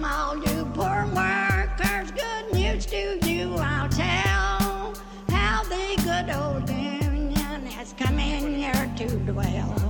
Come all you poor workers, good news to you I'll tell. How the good old union has come in here to dwell.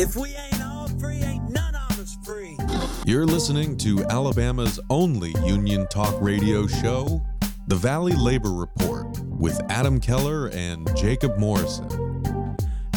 If we ain't all free, ain't none of us free. You're listening to Alabama's only union talk radio show, The Valley Labor Report, with Adam Keller and Jacob Morrison.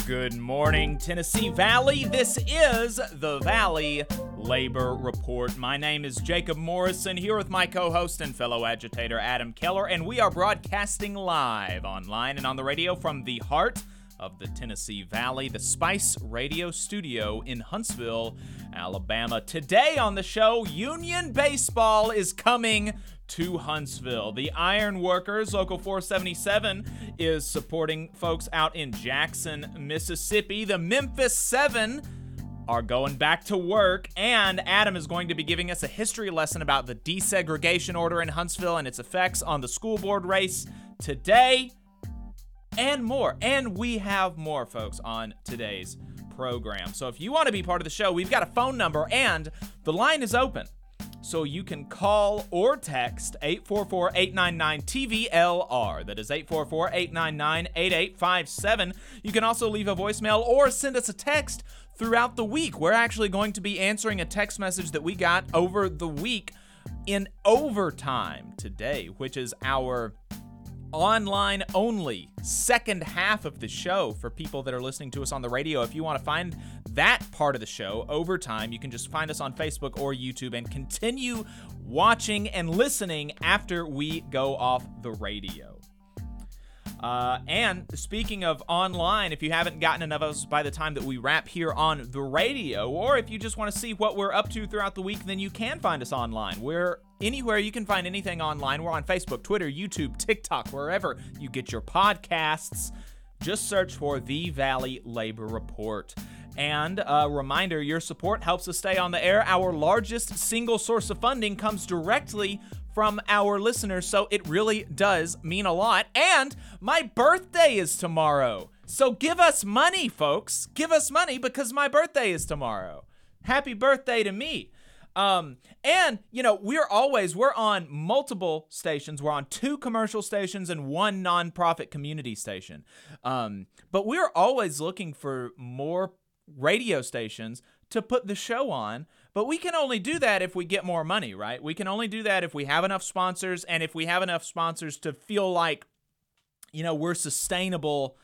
Good morning, Tennessee Valley. This is the Valley Labor Report. My name is Jacob Morrison, here with my co host and fellow agitator Adam Keller, and we are broadcasting live online and on the radio from the heart of the Tennessee Valley, the Spice Radio Studio in Huntsville, Alabama. Today on the show, Union Baseball is coming to Huntsville. The Iron Workers, Local 477, is supporting folks out in Jackson, Mississippi. The Memphis 7 are going back to work, and Adam is going to be giving us a history lesson about the desegregation order in Huntsville and its effects on the school board race today, and more. And we have more, folks, on today's program. So if you want to be part of the show, we've got a phone number, and the line is open. So you can call or text 844 899 TVLR. That is 844 899 8857. You can also leave a voicemail or send us a text throughout the week. We're actually going to be answering a text message that we got over the week in overtime today, which is our online only second half of the show for people that are listening to us on the radio. If you want to find that part of the show over time, you can just find us on Facebook or YouTube and continue watching and listening after we go off the radio. Uh, and speaking of online, if you haven't gotten enough of us by the time that we wrap here on the radio, or if you just want to see what we're up to throughout the week, then you can find us online. We're anywhere you can find anything online. We're on Facebook, Twitter, YouTube, TikTok, wherever you get your podcasts. Just search for The Valley Labor Report. And a reminder your support helps us stay on the air. Our largest single source of funding comes directly from our listeners, so it really does mean a lot. And my birthday is tomorrow. So give us money, folks. Give us money because my birthday is tomorrow. Happy birthday to me. Um, and you know, we're always we're on multiple stations. We're on two commercial stations and one nonprofit community station. Um, but we're always looking for more radio stations to put the show on. But we can only do that if we get more money, right? We can only do that if we have enough sponsors and if we have enough sponsors to feel like, you know, we're sustainable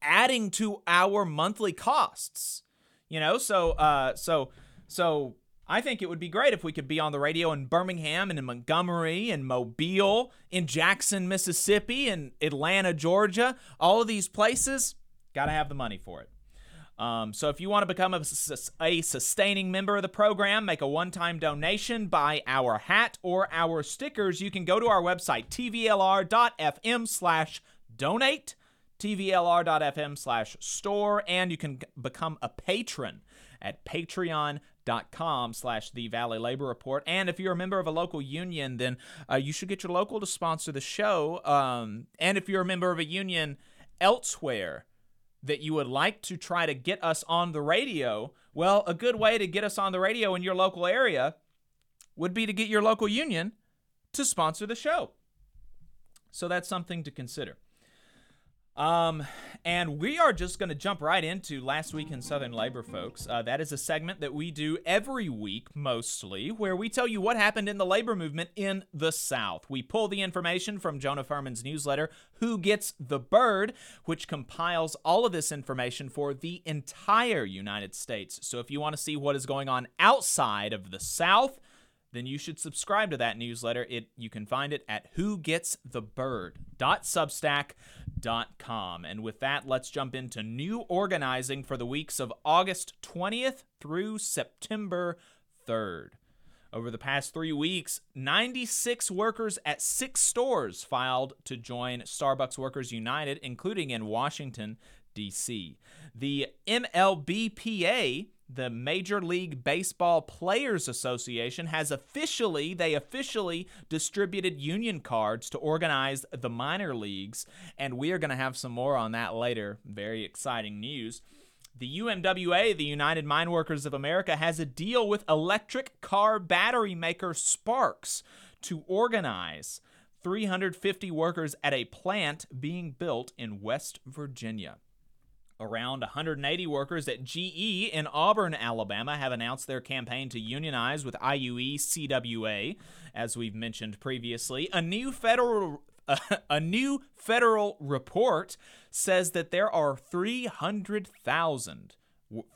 adding to our monthly costs. You know, so uh so so I think it would be great if we could be on the radio in Birmingham and in Montgomery and Mobile, in Jackson, Mississippi, and Atlanta, Georgia. All of these places, got to have the money for it. Um, so if you want to become a, a, sustaining member of the program, make a one-time donation, buy our hat or our stickers, you can go to our website, tvlr.fm slash donate, tvlr.fm slash store, and you can become a patron at patreon.com slash the valley labor report and if you're a member of a local union then uh, you should get your local to sponsor the show um, and if you're a member of a union elsewhere that you would like to try to get us on the radio, well, a good way to get us on the radio in your local area would be to get your local union to sponsor the show. So that's something to consider. Um, and we are just going to jump right into Last Week in Southern Labor, folks. Uh, that is a segment that we do every week, mostly, where we tell you what happened in the labor movement in the South. We pull the information from Jonah Furman's newsletter, Who Gets the Bird, which compiles all of this information for the entire United States. So if you want to see what is going on outside of the South, then you should subscribe to that newsletter. It you can find it at whogetsthebird.substack.com. And with that, let's jump into new organizing for the weeks of August 20th through September 3rd. Over the past three weeks, 96 workers at six stores filed to join Starbucks Workers United, including in Washington, D.C. The MLBPA, the Major League Baseball Players Association, has officially, they officially distributed union cards to organize the minor leagues, and we are going to have some more on that later. Very exciting news. The UMWA, the United Mine Workers of America, has a deal with electric car battery maker Sparkz to organize 350 workers at a plant being built in West Virginia. Around 180 workers at GE in Auburn, Alabama, have announced their campaign to unionize with IUE CWA, as we've mentioned previously. A new federal a, new federal report says that there are 300,000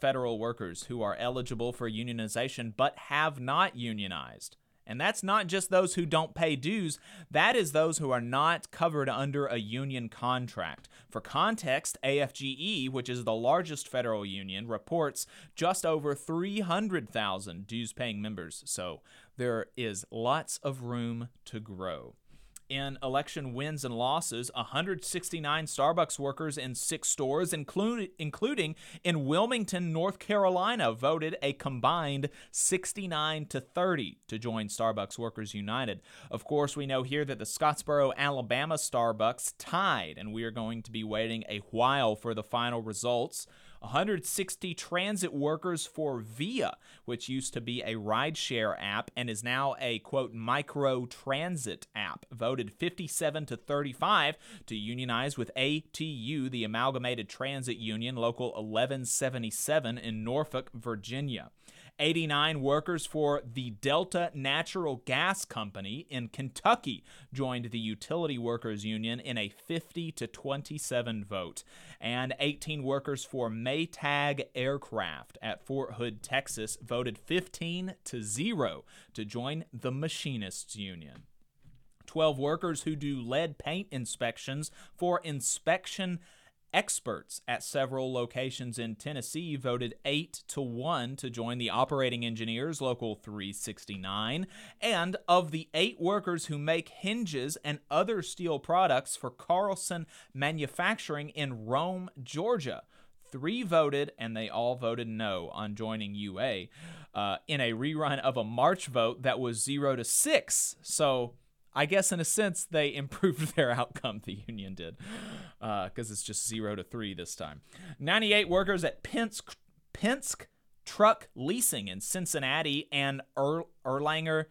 federal workers who are eligible for unionization but have not unionized. And that's not just those who don't pay dues, that is those who are not covered under a union contract. For context, AFGE, which is the largest federal union, reports just over 300,000 dues paying members. So there is lots of room to grow in election wins and losses 169 Starbucks workers in six stores, include, including in Wilmington, North Carolina, voted a combined 69 to 30 to join Starbucks Workers United. Of course, we know here that the Scottsboro, Alabama Starbucks tied, and we are going to be waiting a while for the final results. 160 transit workers for Via, which used to be a rideshare app and is now a quote micro transit app, voted 57 to 35 to unionize with ATU, the Amalgamated Transit Union, Local 1177 in Norfolk, Virginia. 89 workers for the Delta Natural Gas Company in Kentucky joined the Utility Workers Union in a 50 to 27 vote. And 18 workers for Maytag Aircraft at Fort Hood, Texas voted 15 to 0 to join the Machinists Union. 12 workers who do lead paint inspections for inspection Experts at several locations in Tennessee voted 8 to 1 to join the operating engineers, Local 369. And of the eight workers who make hinges and other steel products for Carlson Manufacturing in Rome, Georgia, three voted and they all voted no on joining UA uh, in a rerun of a March vote that was 0 to 6. So I guess in a sense they improved their outcome. The union did, because uh, it's just zero to three this time. 98 workers at Penske, Penske Truck Leasing in Cincinnati and er- Erlanger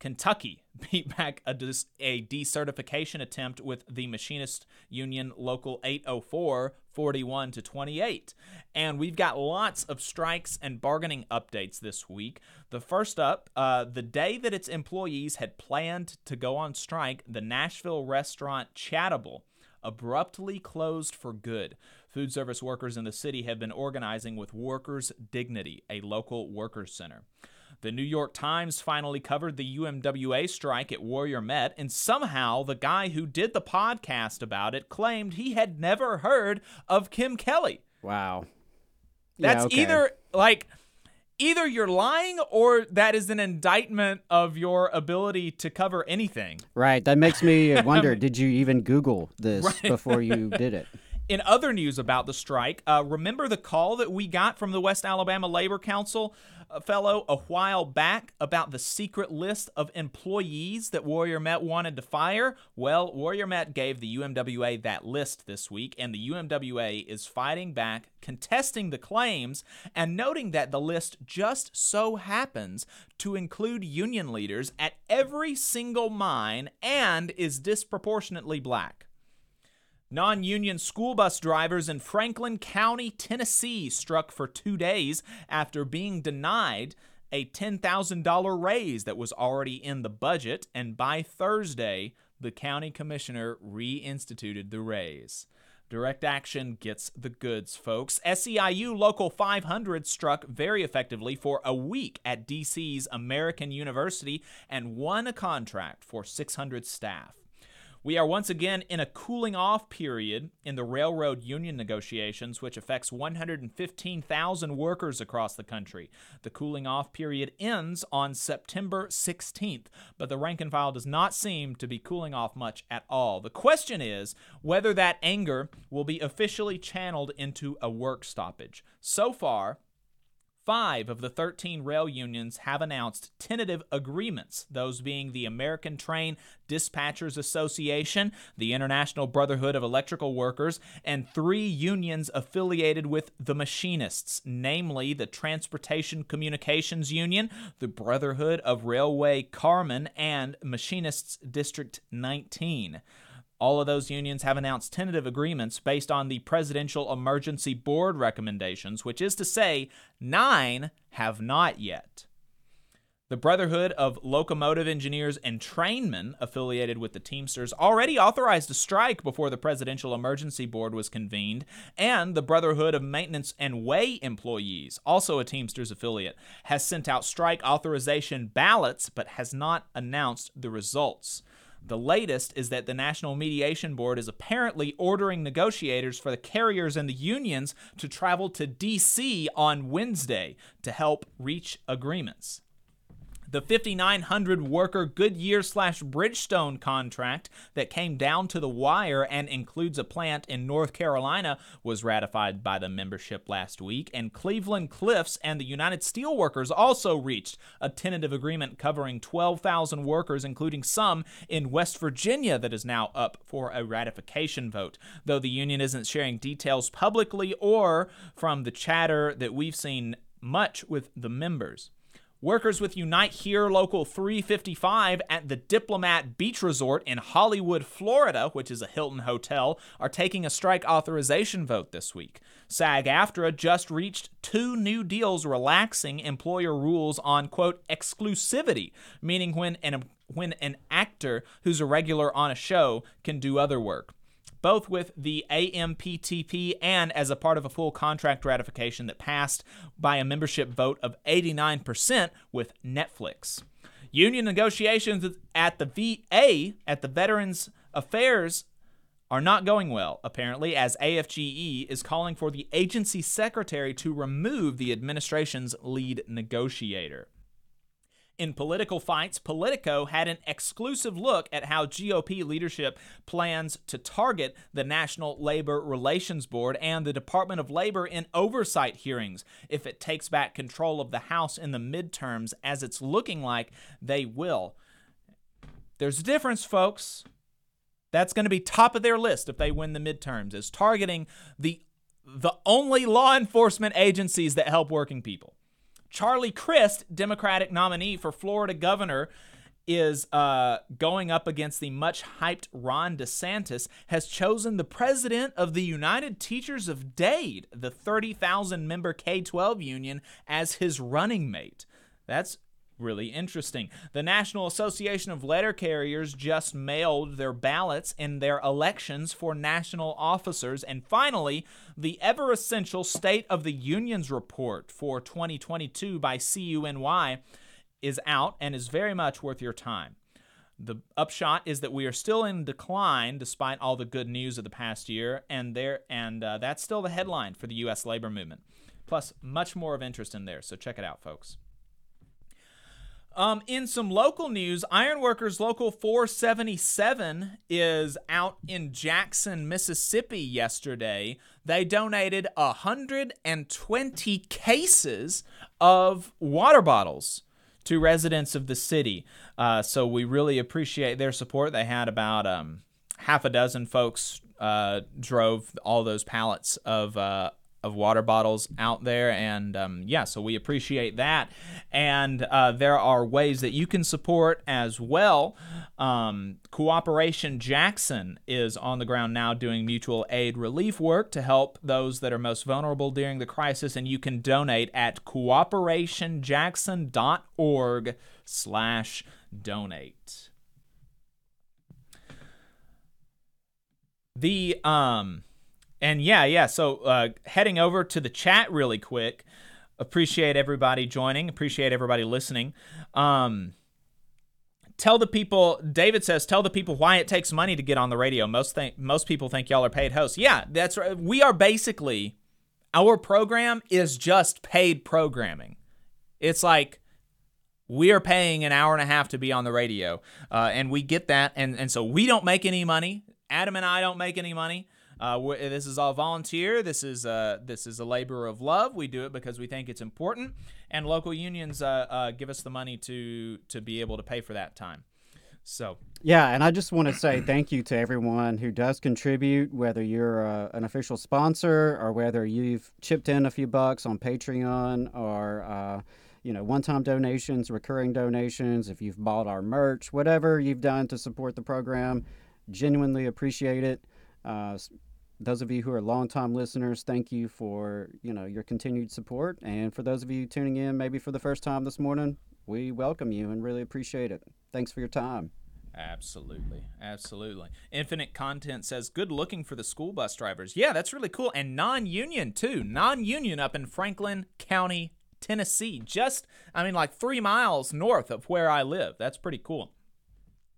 Kentucky beat back a, des- a decertification attempt with the Machinist Union Local 804 41 to 28. And we've got lots of strikes and bargaining updates this week. The first up, uh, the day that its employees had planned to go on strike, the Nashville restaurant Chaatable abruptly closed for good. Food service workers in the city have been organizing with Workers Dignity, a local workers center. The New York Times finally covered the UMWA strike at Warrior Met, and somehow the guy who did the podcast about it claimed he had never heard of Kim Kelly. Wow. That's Yeah, okay. either like either you're lying or that is an indictment of your ability to cover anything. Right. That makes me wonder did you even Google this before you did it? In other news about the strike, uh, remember the call that we got from the West Alabama Labor Council fellow a while back about the secret list of employees that Warrior Met wanted to fire? Well, Warrior Met gave the UMWA that list this week, and the UMWA is fighting back, contesting the claims, and noting that the list just so happens to include union leaders at every single mine and is disproportionately black. Non union school bus drivers in Franklin County, Tennessee, struck for two days after being denied a $10,000 raise that was already in the budget, and by Thursday, the county commissioner reinstituted the raise. Direct action gets the goods, folks. SEIU Local 500 struck very effectively for a week at DC's American University and won a contract for 600 staff. We are once again in a cooling off period in the railroad union negotiations, which affects 115,000 workers across the country. The cooling off period ends on September 16th, but the rank and file does not seem to be cooling off much at all. The question is whether that anger will be officially channeled into a work stoppage. So far, Five of the 13 rail unions have announced tentative agreements, those being the American Train Dispatchers Association, the International Brotherhood of Electrical Workers, and three unions affiliated with the machinists, namely the Transportation Communications Union, the Brotherhood of Railway Carmen, and Machinists District 19. All of those unions have announced tentative agreements based on the Presidential Emergency Board recommendations, which is to say, nine have not yet. The Brotherhood of Locomotive Engineers and Trainmen, affiliated with the Teamsters, already authorized a strike before the Presidential Emergency Board was convened, and the Brotherhood of Maintenance and Way Employees, also a Teamsters affiliate, has sent out strike authorization ballots but has not announced the results. The latest is that the National Mediation Board is apparently ordering negotiators for the carriers and the unions to travel to D.C. on Wednesday to help reach agreements. The 5,900 worker Goodyear slash Bridgestone contract that came down to the wire and includes a plant in North Carolina was ratified by the membership last week, and Cleveland Cliffs and the United Steelworkers also reached a tentative agreement covering 12,000 workers, including some in West Virginia, that is now up for a ratification vote. Though the union isn't sharing details publicly or from the chatter that we've seen much with the members. Workers with Unite Here Local 355 at the Diplomat Beach Resort in Hollywood, Florida, which is a Hilton hotel, are taking a strike authorization vote this week. SAG AFTRA just reached two new deals relaxing employer rules on, quote, exclusivity, meaning when an, when an actor who's a regular on a show can do other work both with the AMPTP and as a part of a full contract ratification that passed by a membership vote of 89% with Netflix. Union negotiations at the VA, at the Veterans Affairs, are not going well, apparently, as AFGE is calling for the agency secretary to remove the administration's lead negotiator. In political fights, Politico had an exclusive look at how GOP leadership plans to target the National Labor Relations Board and the Department of Labor in oversight hearings if it takes back control of the House in the midterms, as it's looking like they will. There's a difference, folks. That's going to be top of their list if they win the midterms, is targeting the the only law enforcement agencies that help working people. Charlie Crist, Democratic nominee for Florida governor, is uh, going up against the much hyped Ron DeSantis, has chosen the president of the United Teachers of Dade, the 30,000 member K 12 union, as his running mate. That's really interesting. The National Association of Letter Carriers just mailed their ballots in their elections for national officers. And finally, the ever essential State of the Unions report for 2022 by CUNY is out and is very much worth your time. The upshot is that we are still in decline despite all the good news of the past year, and there and uh, that's still the headline for the U.S. labor movement. Plus, much more of interest in there. So check it out, folks. Um, in some local news, Ironworkers Local 477 is out in Jackson, Mississippi yesterday. They donated 120 cases of water bottles to residents of the city. Uh, so we really appreciate their support. They had about um, half a dozen folks uh, drove all those pallets of uh, of water bottles out there and um, yeah so we appreciate that. And uh, there are ways that you can support as well. Um, cooperation jackson is on the ground now doing mutual aid relief work to help those that are most vulnerable during the crisis and you can donate at cooperationjackson.org slash donate. The um and yeah, yeah. So uh, heading over to the chat really quick. Appreciate everybody joining. Appreciate everybody listening. Um, tell the people. David says, tell the people why it takes money to get on the radio. Most think most people think y'all are paid hosts. Yeah, that's right. We are basically our program is just paid programming. It's like we are paying an hour and a half to be on the radio, uh, and we get that, and and so we don't make any money. Adam and I don't make any money. Uh, this is all volunteer. This is uh, this is a labor of love. We do it because we think it's important, and local unions uh, uh give us the money to to be able to pay for that time. So yeah, and I just want to say thank you to everyone who does contribute, whether you're uh, an official sponsor or whether you've chipped in a few bucks on Patreon or uh, you know one-time donations, recurring donations. If you've bought our merch, whatever you've done to support the program, genuinely appreciate it. Uh, those of you who are longtime listeners, thank you for you know your continued support. And for those of you tuning in, maybe for the first time this morning, we welcome you and really appreciate it. Thanks for your time. Absolutely. Absolutely. Infinite Content says, good looking for the school bus drivers. Yeah, that's really cool. And non union, too. Non union up in Franklin County, Tennessee. Just, I mean, like three miles north of where I live. That's pretty cool.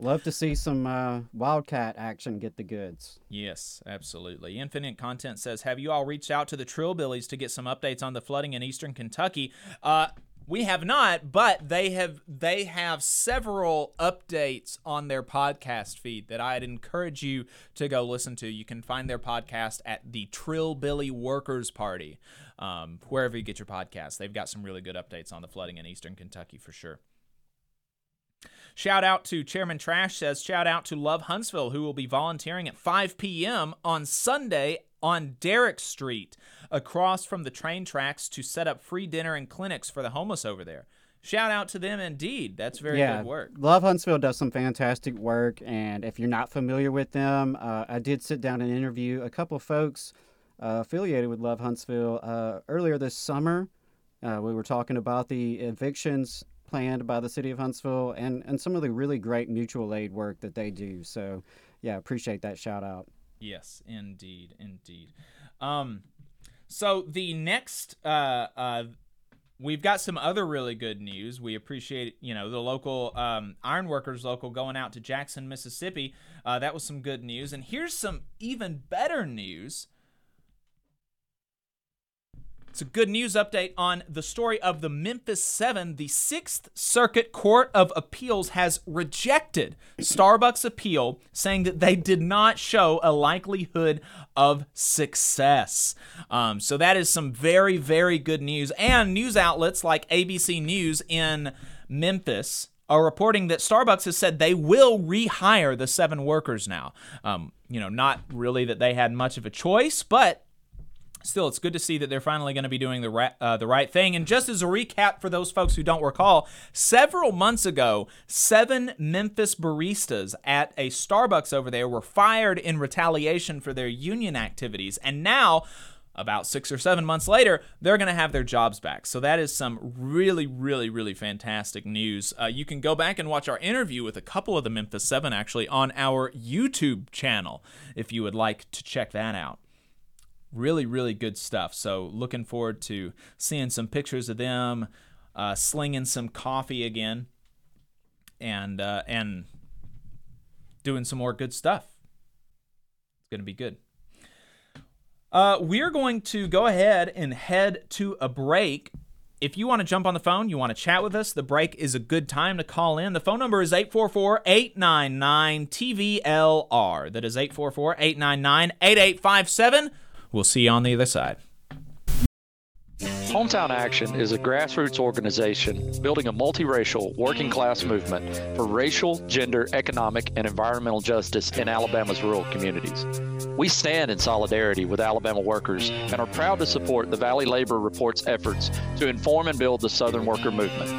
Love to see some uh, Wildcat action get the goods. Yes, absolutely. Infinite Content says, Have you all reached out to the Trillbillies to get some updates on the flooding in eastern Kentucky? Uh, we have not, but they have they have several updates on their podcast feed that I'd encourage you to go listen to. You can find their podcast at the Trillbilly Workers Party, um, wherever you get your podcast. They've got some really good updates on the flooding in eastern Kentucky for sure. Shout out to Chairman Trash says, shout out to Love Huntsville, who will be volunteering at 5 p.m. on Sunday on Derrick Street, across from the train tracks to set up free dinner and clinics for the homeless over there. Shout out to them indeed. That's very yeah, good work. Love Huntsville does some fantastic work. And if you're not familiar with them, uh, I did sit down and interview a couple folks uh, affiliated with Love Huntsville uh, earlier this summer. Uh, we were talking about the evictions planned by the city of Huntsville and, and some of the really great mutual aid work that they do. So, yeah, appreciate that shout out. Yes, indeed, indeed. Um, so the next, uh, uh, we've got some other really good news. We appreciate, you know, the local um, ironworkers local going out to Jackson, Mississippi. Uh, that was some good news. And here's some even better news. It's a good news update on the story of the Memphis 7. The Sixth Circuit Court of Appeals has rejected Starbucks' appeal, saying that they did not show a likelihood of success. Um, so that is some very, very good news. And news outlets like ABC News in Memphis are reporting that Starbucks has said they will rehire the seven workers now. Um, you know, not really that they had much of a choice, but still, it's good to see that they're finally going to be doing the right, uh, the right thing. And just as a recap for those folks who don't recall, several months ago, seven Memphis baristas at a Starbucks over there were fired in retaliation for their union activities. And now, about six or seven months later, they're going to have their jobs back. So that is some really, really, really fantastic news. Uh, you can go back and watch our interview with a couple of the Memphis Seven actually on our YouTube channel if you would like to check that out really, really good stuff. So looking forward to seeing some pictures of them uh, slinging some coffee again, and uh, and doing some more good stuff. It's gonna be good. Uh, we're going to go ahead and head to a break. If you want to jump on the phone, you want to chat with us, the break is a good time to call in. The phone number is 844 899 TVLR. That is 844 899 8857. We'll see you on the other side. Hometown Action is a grassroots organization building a multiracial working class movement for racial, gender, economic, and environmental justice in Alabama's rural communities. We stand in solidarity with Alabama workers and are proud to support the Valley Labor Report's efforts to inform and build the Southern worker movement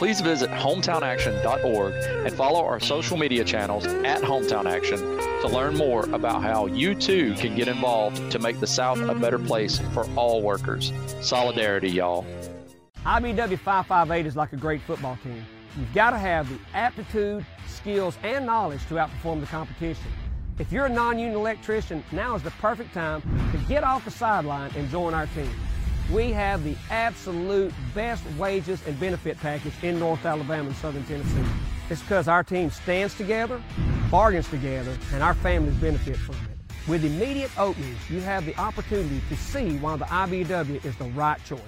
please visit hometownaction.org and follow our social media channels at Hometown Action to learn more about how you too can get involved to make the South a better place for all workers. Solidarity, y'all. IBEW 558 is like a great football team. You've got to have the aptitude, skills, and knowledge to outperform the competition. If you're a non union electrician, now is the perfect time to get off the sideline and join our team. We have the absolute best wages and benefit package in North Alabama and Southern Tennessee. It's because our team stands together, bargains together, and our families benefit from it. With immediate openings, you have the opportunity to see why the IBEW is the right choice.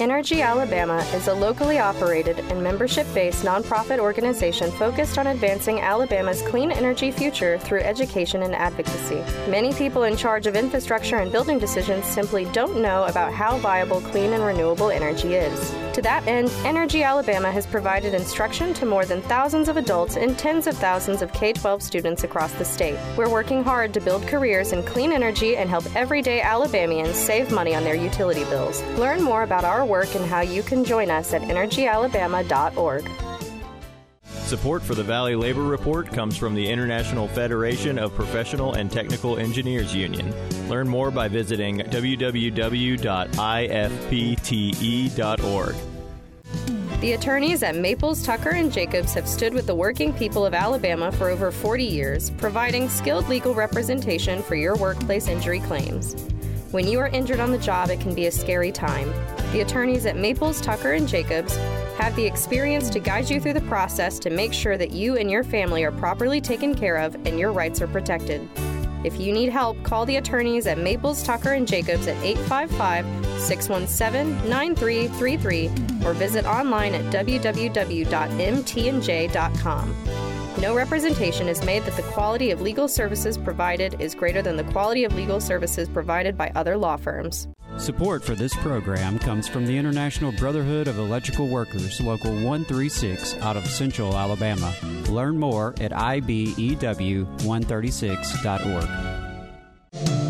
Energy Alabama is a locally operated and membership based nonprofit organization focused on advancing Alabama's clean energy future through education and advocacy. Many people in charge of infrastructure and building decisions simply don't know about how viable clean and renewable energy is. To that end, Energy Alabama has provided instruction to more than thousands of adults and tens of thousands of K 12 students across the state. We're working hard to build careers in clean energy and help everyday Alabamians save money on their utility bills. Learn more about our work and how you can join us at energyalabama.org. Support for the Valley Labor Report comes from the International Federation of Professional and Technical Engineers Union. Learn more by visiting www.ifpte.org. The attorneys at Maples, Tucker, and Jacobs have stood with the working people of Alabama for over 40 years, providing skilled legal representation for your workplace injury claims. When you are injured on the job, it can be a scary time. The attorneys at Maples, Tucker, and Jacobs have the experience to guide you through the process to make sure that you and your family are properly taken care of and your rights are protected. If you need help, call the attorneys at Maples, Tucker, and Jacobs at 855 617 9333 or visit online at www.mtandj.com. No representation is made that the quality of legal services provided is greater than the quality of legal services provided by other law firms. Support for this program comes from the International Brotherhood of Electrical Workers, Local 136 out of Central Alabama. Learn more at IBEW136.org.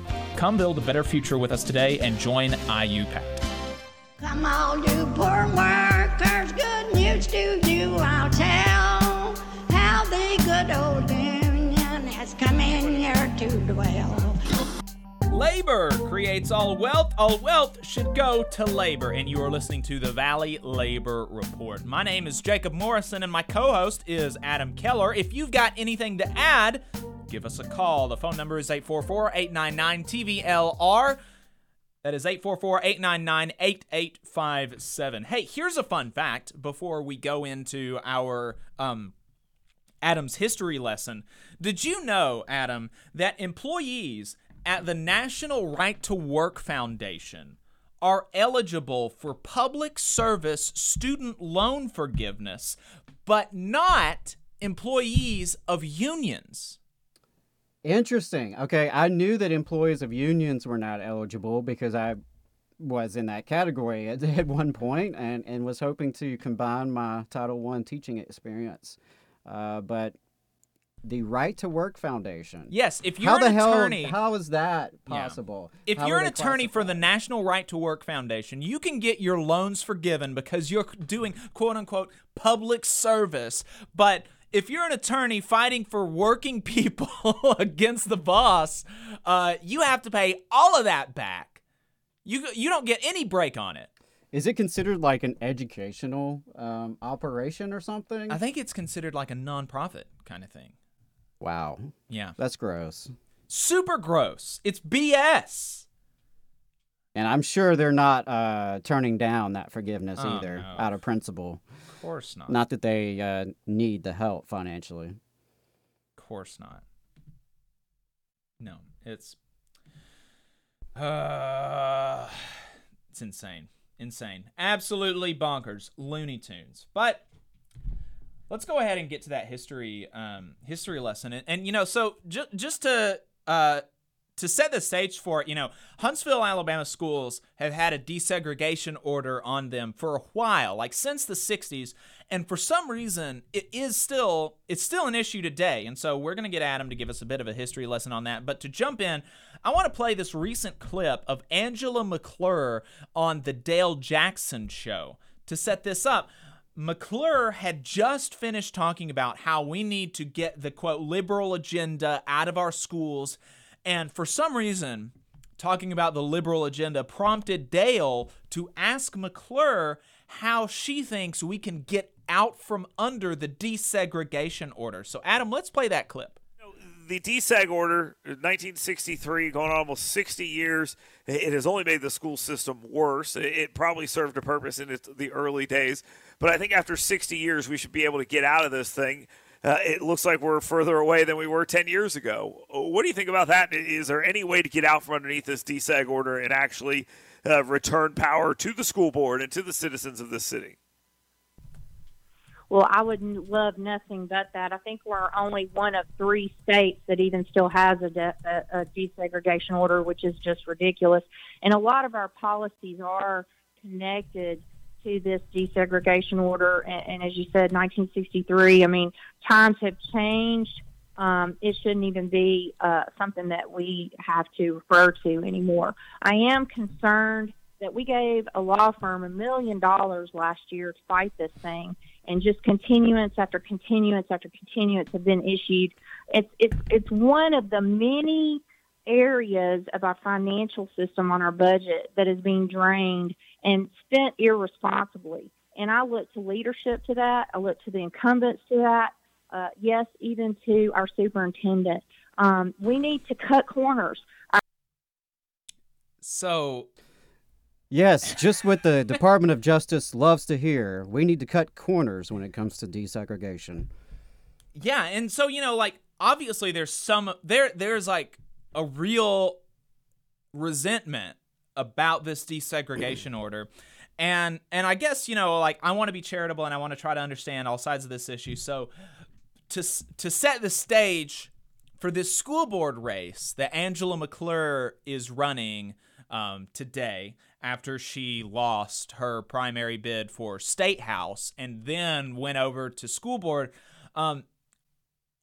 Come build a better future with us today and join IUPAT. Come on, you poor workers, good news to you I'll tell. How the good old union has come in here to dwell. Labor creates all wealth. All wealth should go to labor. And you are listening to the Valley Labor Report. My name is Jacob Morrison, and my co host is Adam Keller. If you've got anything to add, give us a call. The phone number is 844 899 TVLR. That is 844 899 8857. Hey, here's a fun fact before we go into our um, Adam's history lesson. Did you know, Adam, that employees at the National Right to Work Foundation are eligible for public service student loan forgiveness, but not employees of unions? Interesting. Okay, I knew that employees of unions were not eligible because I was in that category at, at one point and, and was hoping to combine my Title One teaching experience. Uh, but the Right to Work Foundation. Yes, if you're how an the hell, attorney, how is that Yeah. possible? If How you're an attorney for the National Right to Work Foundation, you can get your loans forgiven because you're doing quote unquote public service. But if you're an attorney fighting for working people against the boss, uh, you have to pay all of that back. You you don't get any break on it. Is it considered like an educational um, operation or something? I think it's considered like a nonprofit kind of thing. Wow. Yeah. That's gross. Super gross. It's BS. And I'm sure they're not uh, turning down that forgiveness Oh, either no. out of principle. Of course not. Not that they uh, need the help financially. Of course not. No, it's uh it's insane. Insane. Absolutely bonkers. Looney Tunes. But let's go ahead and get to that history um history lesson. And, and you know, so ju- just to uh to set the stage for it, you know, Huntsville, Alabama schools have had a desegregation order on them for a while, like since the 60s, and for some reason it is still it's still an issue today. And so we're going to get Adam to give us a bit of a history lesson on that. But to jump in, I want to play this recent clip of Angela McClure on the Dale Jackson show to set this up. McClure had just finished talking about how we need to get the quote liberal agenda out of our schools. And for some reason, talking about the liberal agenda prompted Dale to ask McClure how she thinks we can get out from under the desegregation order. So, Adam, let's play that clip. the deseg order 1963 going on almost 60 years it has only made the school system worse it it probably served a purpose in the early days but i think after 60 years we should be able to get out of this thing uh, it looks like we're further away than we were 10 years ago what do you think about that is there any way to get out from underneath this deseg order and actually uh, return power to the school board and to the citizens of this city Well, I would love nothing but that. I think we're only one of three states that even still has a, de- a, a desegregation order, which is just ridiculous. And a lot of our policies are connected to this desegregation order. And, and as you said, 1963. I mean, times have changed. Um, it shouldn't even be uh, something that we have to refer to anymore. I am concerned that we gave a law firm a million dollars last year to fight this thing, and just continuance after continuance after continuance have been issued. It's it's it's one of the many areas of our financial system on our budget that is being drained and spent irresponsibly. And I look to leadership to that. I look to the incumbents to that. Uh, yes, even to our superintendent. Um, we need to cut corners. So, Yes, just what the Department of Justice loves to hear. We need to cut corners when it comes to desegregation. Yeah, and so you know, like obviously there's some there there's like a real resentment about this desegregation order. And and I guess, you know, like I want to be charitable and I want to try to understand all sides of this issue. So to to set the stage for this school board race that Angela McClure is running um, today after she lost her primary bid for state house and then went over to school board. Um,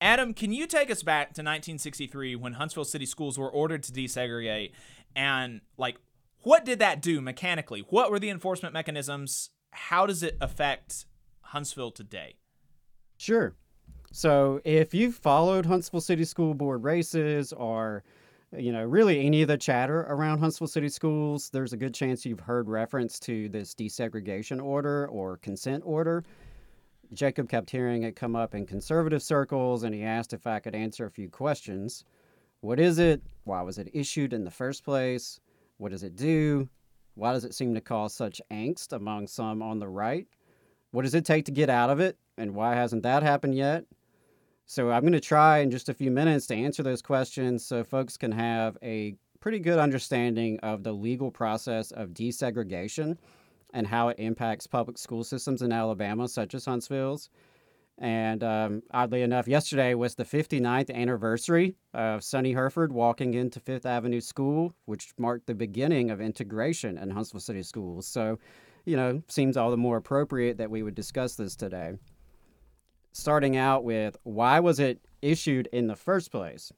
Adam, can you take us back to 1963 when Huntsville City Schools were ordered to desegregate and like what did that do mechanically? What were the enforcement mechanisms? How does it affect Huntsville today? Sure. So if you've followed Huntsville City School Board races or you know, really any of the chatter around Huntsville City Schools, there's a good chance you've heard reference to this desegregation order or consent order. Jacob kept hearing it come up in conservative circles, and he asked if I could answer a few questions. What is it? Why was it issued in the first place? What does it do? Why does it seem to cause such angst among some on the right? What does it take to get out of it? And why hasn't that happened yet? So I'm going to try in just a few minutes to answer those questions so folks can have a pretty good understanding of the legal process of desegregation and how it impacts public school systems in Alabama, such as Huntsville's. And um, oddly enough, yesterday was the 59th anniversary of Sonnie Hereford walking into Fifth Avenue School, which marked the beginning of integration in Huntsville City Schools. So, you know, seems all the more appropriate that we would discuss this today. Starting out with why was it issued in the first place?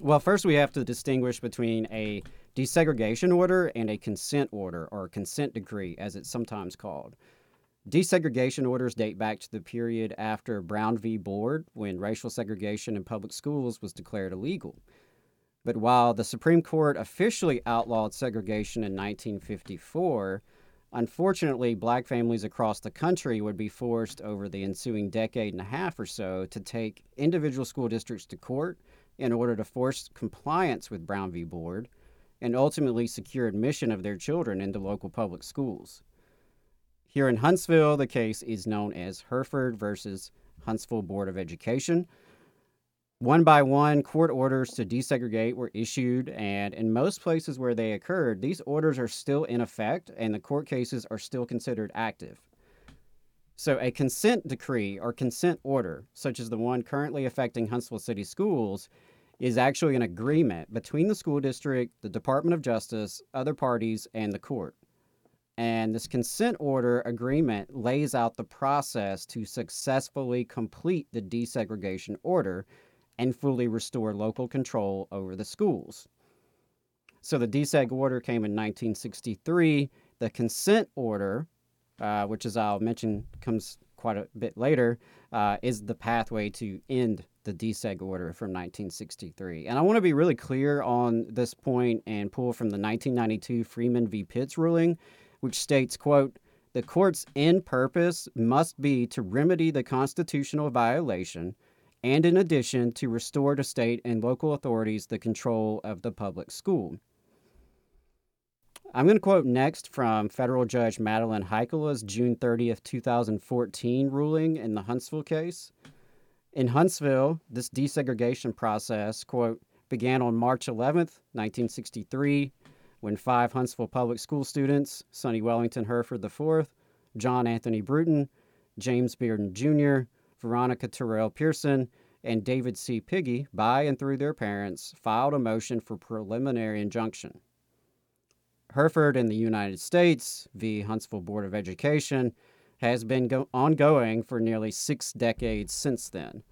Well, first we have to distinguish between a desegregation order and a consent order or consent decree, as it's sometimes called. Desegregation orders date back to the period after Brown v. Board, when racial segregation in public schools was declared illegal. But while the Supreme Court officially outlawed segregation in 1954, unfortunately, black families across the country would be forced over the ensuing decade and a half or so to take individual school districts to court in order to force compliance with Brown v. Board and ultimately secure admission of their children into local public schools. Here in Huntsville, the case is known as Hereford versus Huntsville Board of Education. One by one, court orders to desegregate were issued, and in most places where they occurred, these orders are still in effect and the court cases are still considered active. So, a consent decree or consent order, such as the one currently affecting Huntsville City Schools, is actually an agreement between the school district, the Department of Justice, other parties, and the court. And this consent order agreement lays out the process to successfully complete the desegregation order and fully restore local control over the schools. So the deseg order came in 1963. The consent order, uh, which as I'll mention comes quite a bit later, uh, is the pathway to end the deseg order from 1963. And I want to be really clear on this point and pull from the 1992 Freeman v. Pitts ruling which states, quote, the court's end purpose must be to remedy the constitutional violation and, in addition, to restore to state and local authorities the control of the public school. I'm going to quote next from Federal Judge Madeline Haikala's June 30th, 2014 ruling in the Huntsville case. In Huntsville, this desegregation process, quote, began on March 11th, 1963, when five Huntsville public school students, Sonnie Wellington Hereford IV, John Anthony Bruton, James Bearden Jr., Veronica Terrell Pearson, and David C. Piggee, by and through their parents, filed a motion for preliminary injunction. Hereford in the United States, v. Huntsville Board of Education, has been go- ongoing for nearly six decades since then.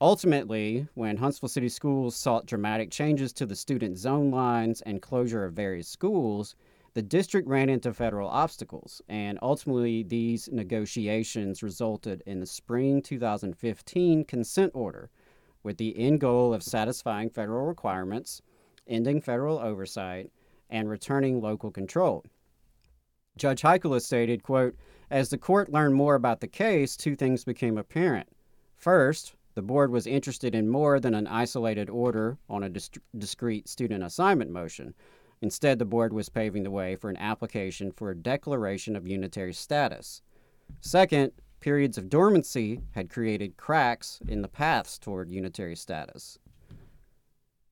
Ultimately, when Huntsville City Schools sought dramatic changes to the student zone lines and closure of various schools, the district ran into federal obstacles, and ultimately, these negotiations resulted in the spring 2015 consent order with the end goal of satisfying federal requirements, ending federal oversight, and returning local control. Judge Haikala stated, quote, As the court learned more about the case, two things became apparent. First, the board was interested in more than an isolated order on a dis- discrete student assignment motion. Instead, the board was paving the way for an application for a declaration of unitary status. Second, periods of dormancy had created cracks in the paths toward unitary status.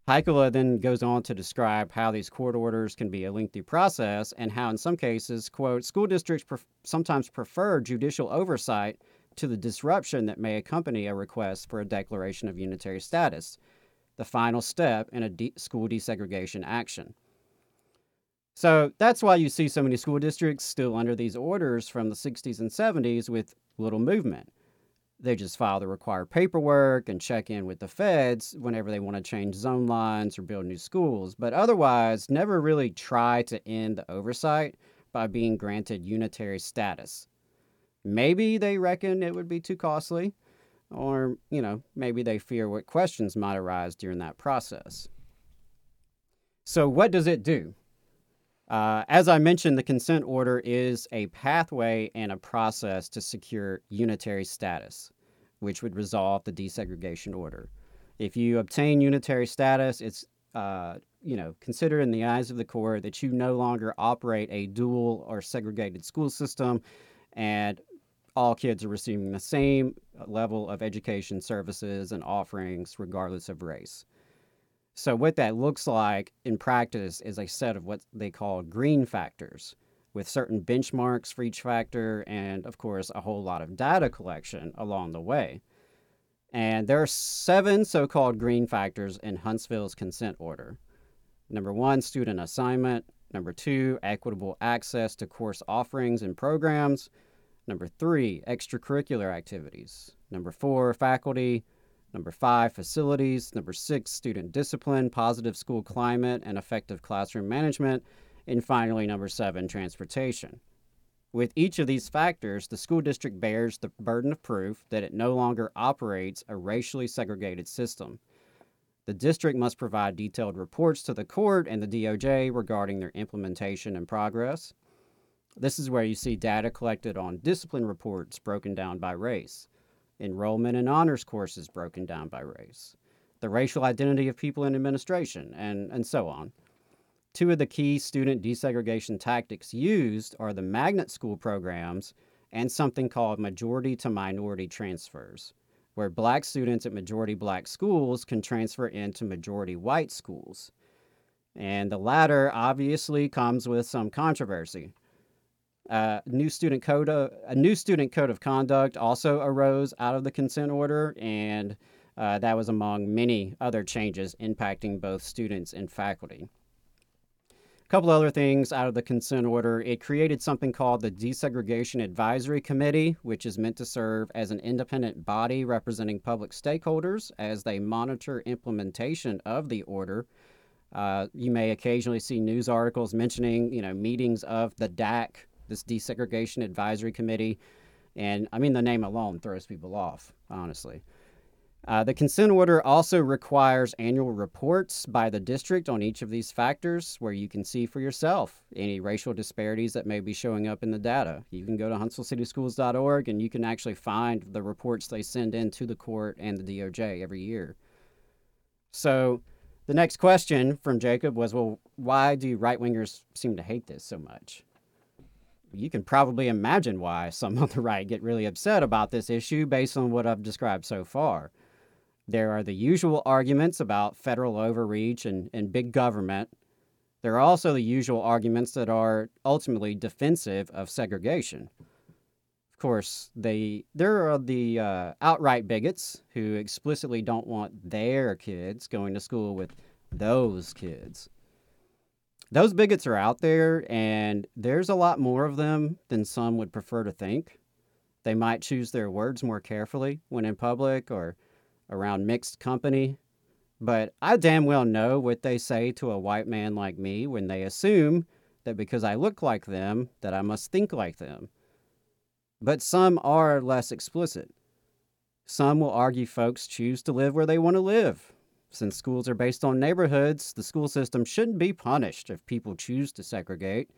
Haikala then goes on to describe how these court orders can be a lengthy process and how, in some cases, quote, school districts sometimes prefer judicial oversight to the disruption that may accompany a request for a declaration of unitary status, the final step in a de- school desegregation action. So that's why you see so many school districts still under these orders from the 60s and 70s with little movement. They just file the required paperwork and check in with the feds whenever they want to change zone lines or build new schools, but otherwise never really try to end the oversight by being granted unitary status. Maybe they reckon it would be too costly, or, you know, maybe they fear what questions might arise during that process. So, what does it do? Uh, as I mentioned, the consent order is a pathway and a process to secure unitary status, which would resolve the desegregation order. If you obtain unitary status, it's uh, you know consider in the eyes of the court that you no longer operate a dual or segregated school system, and all kids are receiving the same uh, level of education services and offerings regardless of race. So, what that looks like in practice is a set of what they call green factors, with certain benchmarks for each factor, and of course, a whole lot of data collection along the way. And there are seven so called green factors in Huntsville's consent order. Number one, student assignment. Number two, equitable access to course offerings and programs. Number three, extracurricular activities. Number four, faculty. Number five, facilities. Number six, student discipline, positive school climate, and effective classroom management. And finally, number seven, transportation. With each of these factors, the school district bears the burden of proof that it no longer operates a racially segregated system. The district must provide detailed reports to the court and the DOJ regarding their implementation and progress. This is where you see data collected on discipline reports broken down by race, enrollment in honors courses broken down by race, the racial identity of people in administration, and, and so on. Two of the key student desegregation tactics used are the magnet school programs and something called majority to minority transfers, where black students at majority black schools can transfer into majority white schools. And the latter obviously comes with some controversy. Uh, new student code, uh, a new student code of conduct also arose out of the consent order, and uh, that was among many other changes impacting both students and faculty. A couple other things out of the consent order. It created something called the Desegregation Advisory Committee, which is meant to serve as an independent body representing public stakeholders as they monitor implementation of the order. Uh, you may occasionally see news articles mentioning, you know, meetings of the DAC, this Desegregation Advisory Committee. And I mean, the name alone throws people off, honestly. Uh, the consent order also requires annual reports by the district on each of these factors where you can see for yourself any racial disparities that may be showing up in the data. You can go to huntsvillecityschools.org and you can actually find the reports they send in to the court and the DOJ every year. So the next question from Jacob was well, why do right wingers seem to hate this so much? You can probably imagine why some on the right get really upset about this issue based on what I've described so far. There are the usual arguments about federal overreach and, and big government. There are also the usual arguments that are ultimately defensive of segregation. Of course, they, there are the uh, outright bigots who explicitly don't want their kids going to school with those kids those bigots are out there, and there's a lot more of them than some would prefer to think. They might choose their words more carefully when in public or around mixed company. But I damn well know what they say to a white man like me when they assume that because I look like them, that I must think like them. But some are less explicit. Some will argue folks choose to live where they want to live, since schools are based on neighborhoods, the school system shouldn't be punished if people choose to segregate.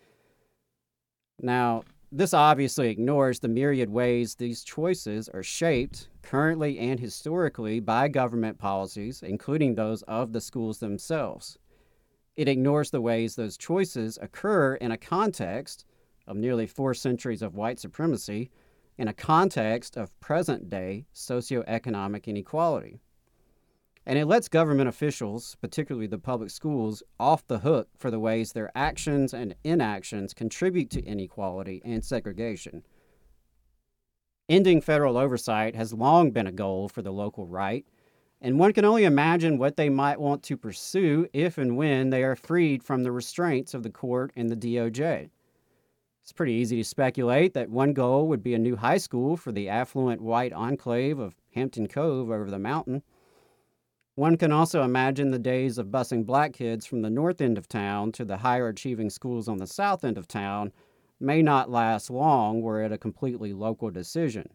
Now, this obviously ignores the myriad ways these choices are shaped, currently and historically, by government policies, including those of the schools themselves. It ignores the ways those choices occur in a context of nearly four centuries of white supremacy, in a context of present day socioeconomic inequality. And it lets government officials, particularly the public schools, off the hook for the ways their actions and inactions contribute to inequality and segregation. Ending federal oversight has long been a goal for the local right, and one can only imagine what they might want to pursue if and when they are freed from the restraints of the court and the DOJ. It's pretty easy to speculate that one goal would be a new high school for the affluent white enclave of Hampton Cove over the mountain. One can also imagine the days of busing black kids from the north end of town to the higher achieving schools on the south end of town may not last long were it a completely local decision.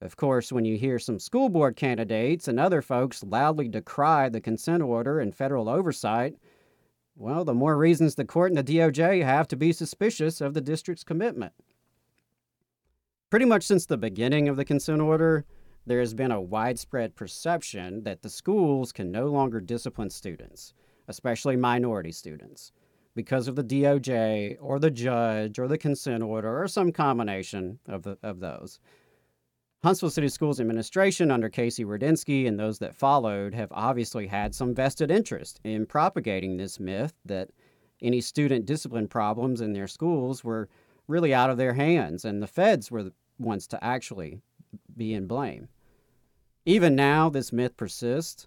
Of course, when you hear some school board candidates and other folks loudly decry the consent order and federal oversight, well, the more reasons the court and the DOJ have to be suspicious of the district's commitment. Pretty much since the beginning of the consent order, there has been a widespread perception that the schools can no longer discipline students, especially minority students, because of the DOJ or the judge or the consent order or some combination of, the, of those. Huntsville City Schools administration under Casey Wardynski and those that followed have obviously had some vested interest in propagating this myth that any student discipline problems in their schools were really out of their hands and the feds were the ones to actually be in blame. Even now, this myth persists.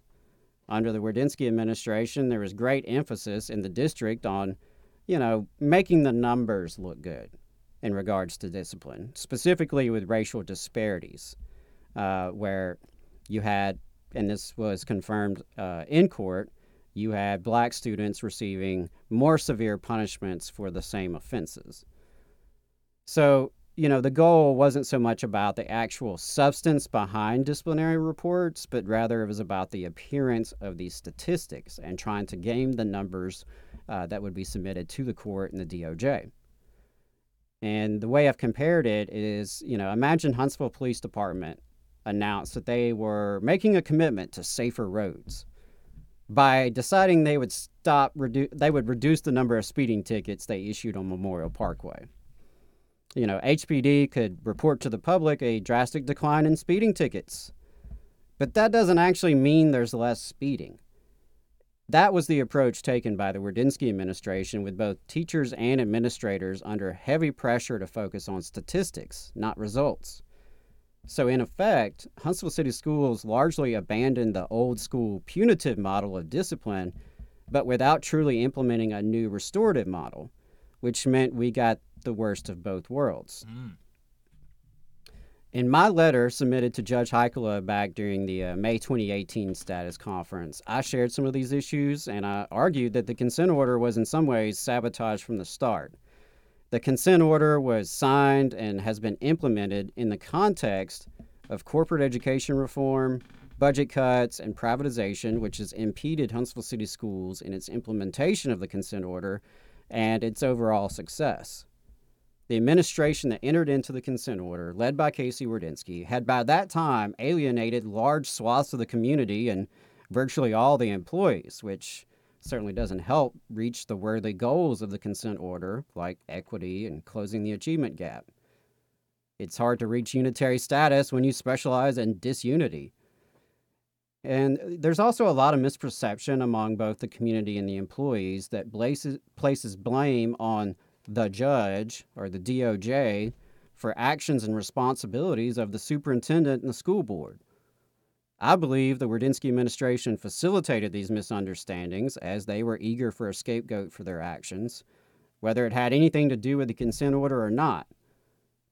Under the Wardynski administration, there was great emphasis in the district on, you know, making the numbers look good in regards to discipline, specifically with racial disparities, uh, where you had, and this was confirmed uh, in court, you had black students receiving more severe punishments for the same offenses. So, you know, the goal wasn't so much about the actual substance behind disciplinary reports, but rather it was about the appearance of these statistics and trying to game the numbers uh, that would be submitted to the court and the DOJ. And the way I've compared it is, you know, imagine Huntsville Police Department announced that they were making a commitment to safer roads by deciding they would stop redu- they would reduce the number of speeding tickets they issued on Memorial Parkway. You know, HPD could report to the public a drastic decline in speeding tickets. But that doesn't actually mean there's less speeding. That was the approach taken by the Wardynski administration, with both teachers and administrators under heavy pressure to focus on statistics, not results. So, in effect, Huntsville City Schools largely abandoned the old school punitive model of discipline, but without truly implementing a new restorative model, which meant we got the worst of both worlds. In my letter submitted to Judge Haikala back during the uh, May 2018 status conference, I shared some of these issues and I argued that the consent order was in some ways sabotaged from the start. The consent order was signed and has been implemented in the context of corporate education reform, budget cuts, and privatization, which has impeded Huntsville City Schools in its implementation of the consent order and its overall success. The administration that entered into the consent order, led by Casey Wardynski, had by that time alienated large swaths of the community and virtually all the employees, which certainly doesn't help reach the worthy goals of the consent order, like equity and closing the achievement gap. It's hard to reach unitary status when you specialize in disunity. And there's also a lot of misperception among both the community and the employees that places, places blame on the judge or the DOJ for actions and responsibilities of the superintendent and the school board. I believe the Wardynski administration facilitated these misunderstandings as they were eager for a scapegoat for their actions, whether it had anything to do with the consent order or not.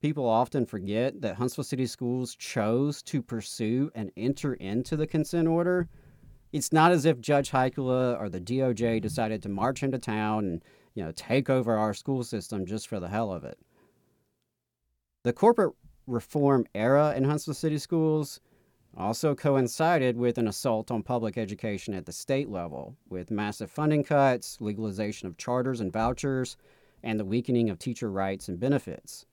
People often forget that Huntsville City Schools chose to pursue and enter into the consent order. It's not as if Judge Haikala or the DOJ decided to march into town and you know, take over our school system just for the hell of it. The corporate reform era in Huntsville City Schools also coincided with an assault on public education at the state level, with massive funding cuts, legalization of charters and vouchers, and the weakening of teacher rights and benefits.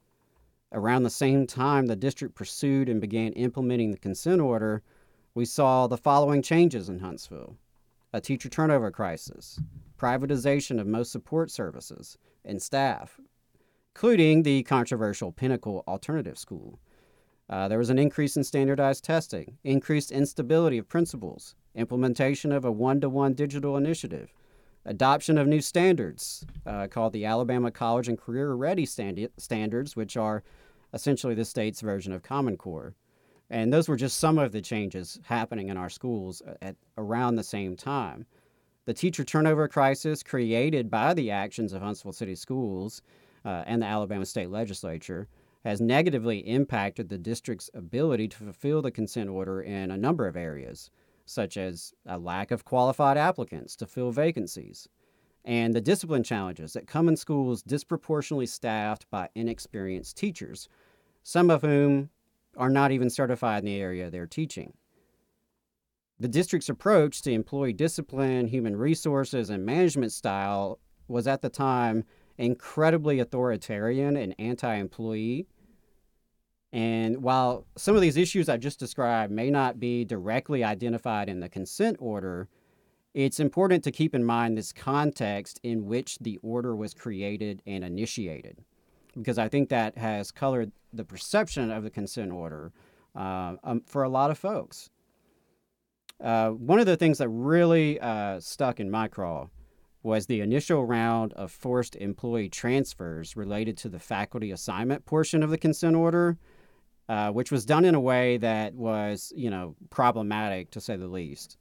Around the same time the district pursued and began implementing the consent order, we saw the following changes in Huntsville a teacher turnover crisis, privatization of most support services and staff, including the controversial Pinnacle Alternative School. Uh, there was an increase in standardized testing, increased instability of principals, implementation of a one to one digital initiative, adoption of new standards uh, called the Alabama College and Career Ready stand- Standards, which are essentially the state's version of Common Core. And those were just some of the changes happening in our schools at around the same time. The teacher turnover crisis created by the actions of Huntsville City Schools uh, and the Alabama State Legislature has negatively impacted the district's ability to fulfill the consent order in a number of areas, such as a lack of qualified applicants to fill vacancies, and the discipline challenges that come in schools disproportionately staffed by inexperienced teachers, some of whom are not even certified in the area they're teaching. The district's approach to employee discipline, human resources, and management style was at the time incredibly authoritarian and anti employee. And while some of these issues I just described may not be directly identified in the consent order, it's important to keep in mind this context in which the order was created and initiated, because I think that has colored the perception of the consent order uh, um, for a lot of folks. Uh, one of the things that really uh, stuck in my craw was the initial round of forced employee transfers related to the faculty assignment portion of the consent order, uh, which was done in a way that was, you know, problematic to say the least.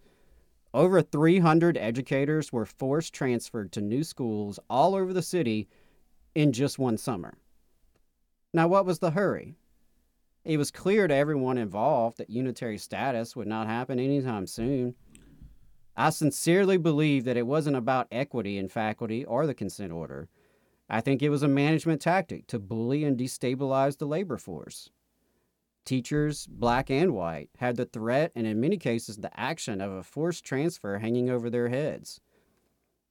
Over 300 educators were forced transferred to new schools all over the city in just one summer. Now, what was the hurry? It was clear to everyone involved that unitary status would not happen anytime soon. I sincerely believe that it wasn't about equity in faculty or the consent order. I think it was a management tactic to bully and destabilize the labor force. Teachers, black and white, had the threat and, in many cases, the action of a forced transfer hanging over their heads.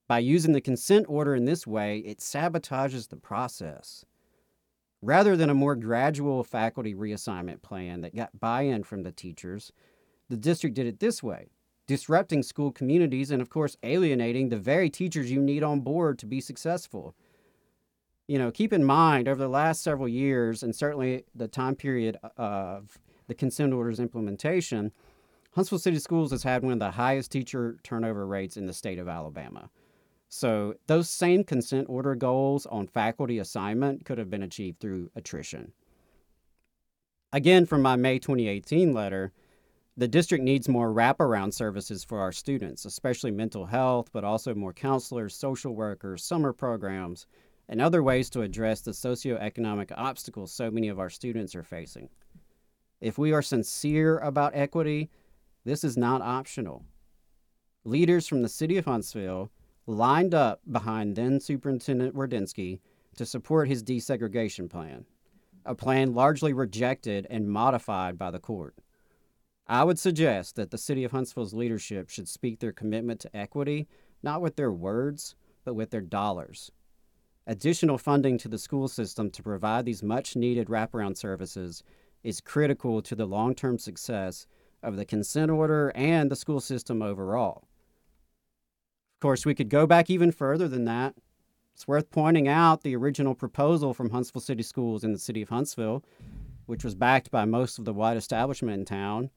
By using the consent order in this way, it sabotages the process. Rather than a more gradual faculty reassignment plan that got buy in from the teachers, the district did it this way, disrupting school communities and, of course, alienating the very teachers you need on board to be successful. You know, keep in mind over the last several years, and certainly the time period uh, of the consent order's implementation, Huntsville City Schools has had one of the highest teacher turnover rates in the state of Alabama. So those same consent order goals on faculty assignment could have been achieved through attrition. Again, from my May 2018 letter, the district needs more wraparound services for our students, especially mental health, but also more counselors, social workers, summer programs, and other ways to address the socioeconomic obstacles so many of our students are facing. If we are sincere about equity, this is not optional. Leaders from the city of Huntsville lined up behind then Superintendent Wardynski to support his desegregation plan, a plan largely rejected and modified by the court. I would suggest that the City of Huntsville's leadership should speak their commitment to equity not with their words, but with their dollars. Additional funding to the school system to provide these much needed wraparound services is critical to the long term success of the consent order and the school system overall. Of course, we could go back even further than that. It's worth pointing out the original proposal from Huntsville City Schools in the city of Huntsville, which was backed by most of the white establishment in town.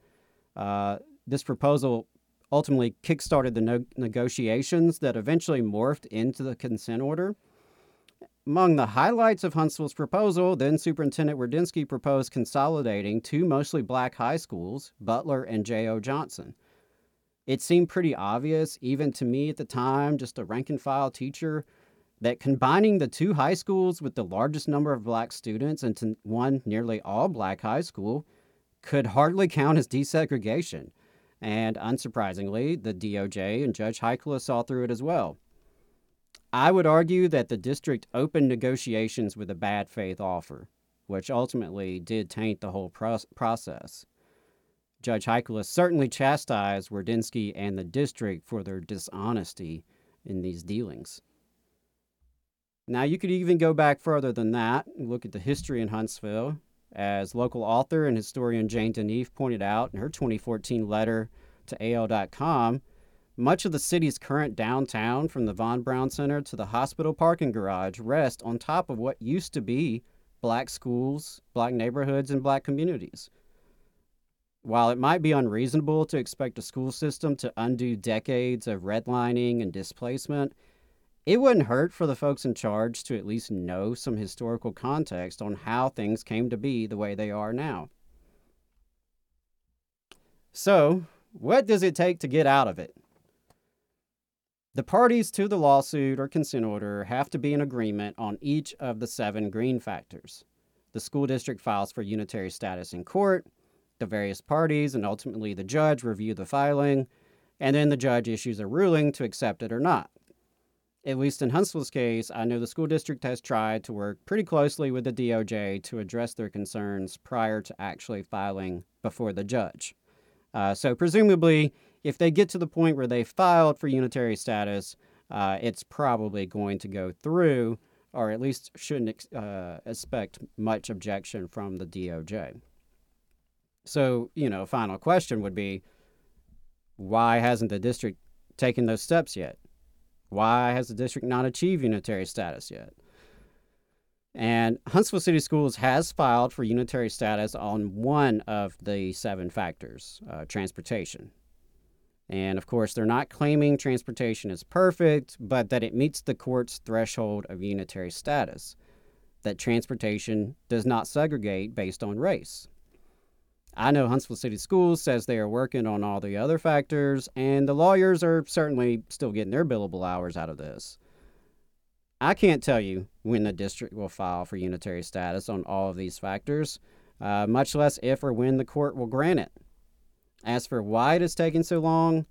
Uh, this proposal ultimately kickstarted the no- negotiations that eventually morphed into the consent order. Among the highlights of Huntsville's proposal, then Superintendent Wardynski proposed consolidating two mostly black high schools, Butler and J.O. Johnson. It seemed pretty obvious, even to me at the time, just a rank and file teacher, that combining the two high schools with the largest number of black students into one nearly all black high school could hardly count as desegregation. And unsurprisingly, the DOJ and Judge Haikala saw through it as well. I would argue that the district opened negotiations with a bad faith offer, which ultimately did taint the whole process. Judge Haikala certainly chastised Wardynski and the district for their dishonesty in these dealings. Now, you could even go back further than that and look at the history in Huntsville. As local author and historian Jane DeNeef pointed out in her 2014 letter to AL.com, much of the city's current downtown, from the Von Braun Center to the hospital parking garage, rest on top of what used to be black schools, black neighborhoods, and black communities. While it might be unreasonable to expect a school system to undo decades of redlining and displacement, it wouldn't hurt for the folks in charge to at least know some historical context on how things came to be the way they are now. So, what does it take to get out of it? The parties to the lawsuit or consent order have to be in agreement on each of the seven green factors. The school district files for unitary status in court, the various parties and ultimately the judge review the filing, and then the judge issues a ruling to accept it or not. At least in Huntsville's case, I know the school district has tried to work pretty closely with the DOJ to address their concerns prior to actually filing before the judge. Uh, so, presumably, if they get to the point where they filed for unitary status, uh, it's probably going to go through, or at least shouldn't uh, expect much objection from the DOJ. So, you know, final question would be why hasn't the district taken those steps yet? Why has the district not achieved unitary status yet? And Huntsville City Schools has filed for unitary status on one of the seven factors uh, transportation. And of course, they're not claiming transportation is perfect, but that it meets the court's threshold of unitary status, that transportation does not segregate based on race. I know Huntsville City Schools says they are working on all the other factors, and the lawyers are certainly still getting their billable hours out of this. I can't tell you when the district will file for unitary status on all of these factors, uh, much less if or when the court will grant it. As for why it is taking so long,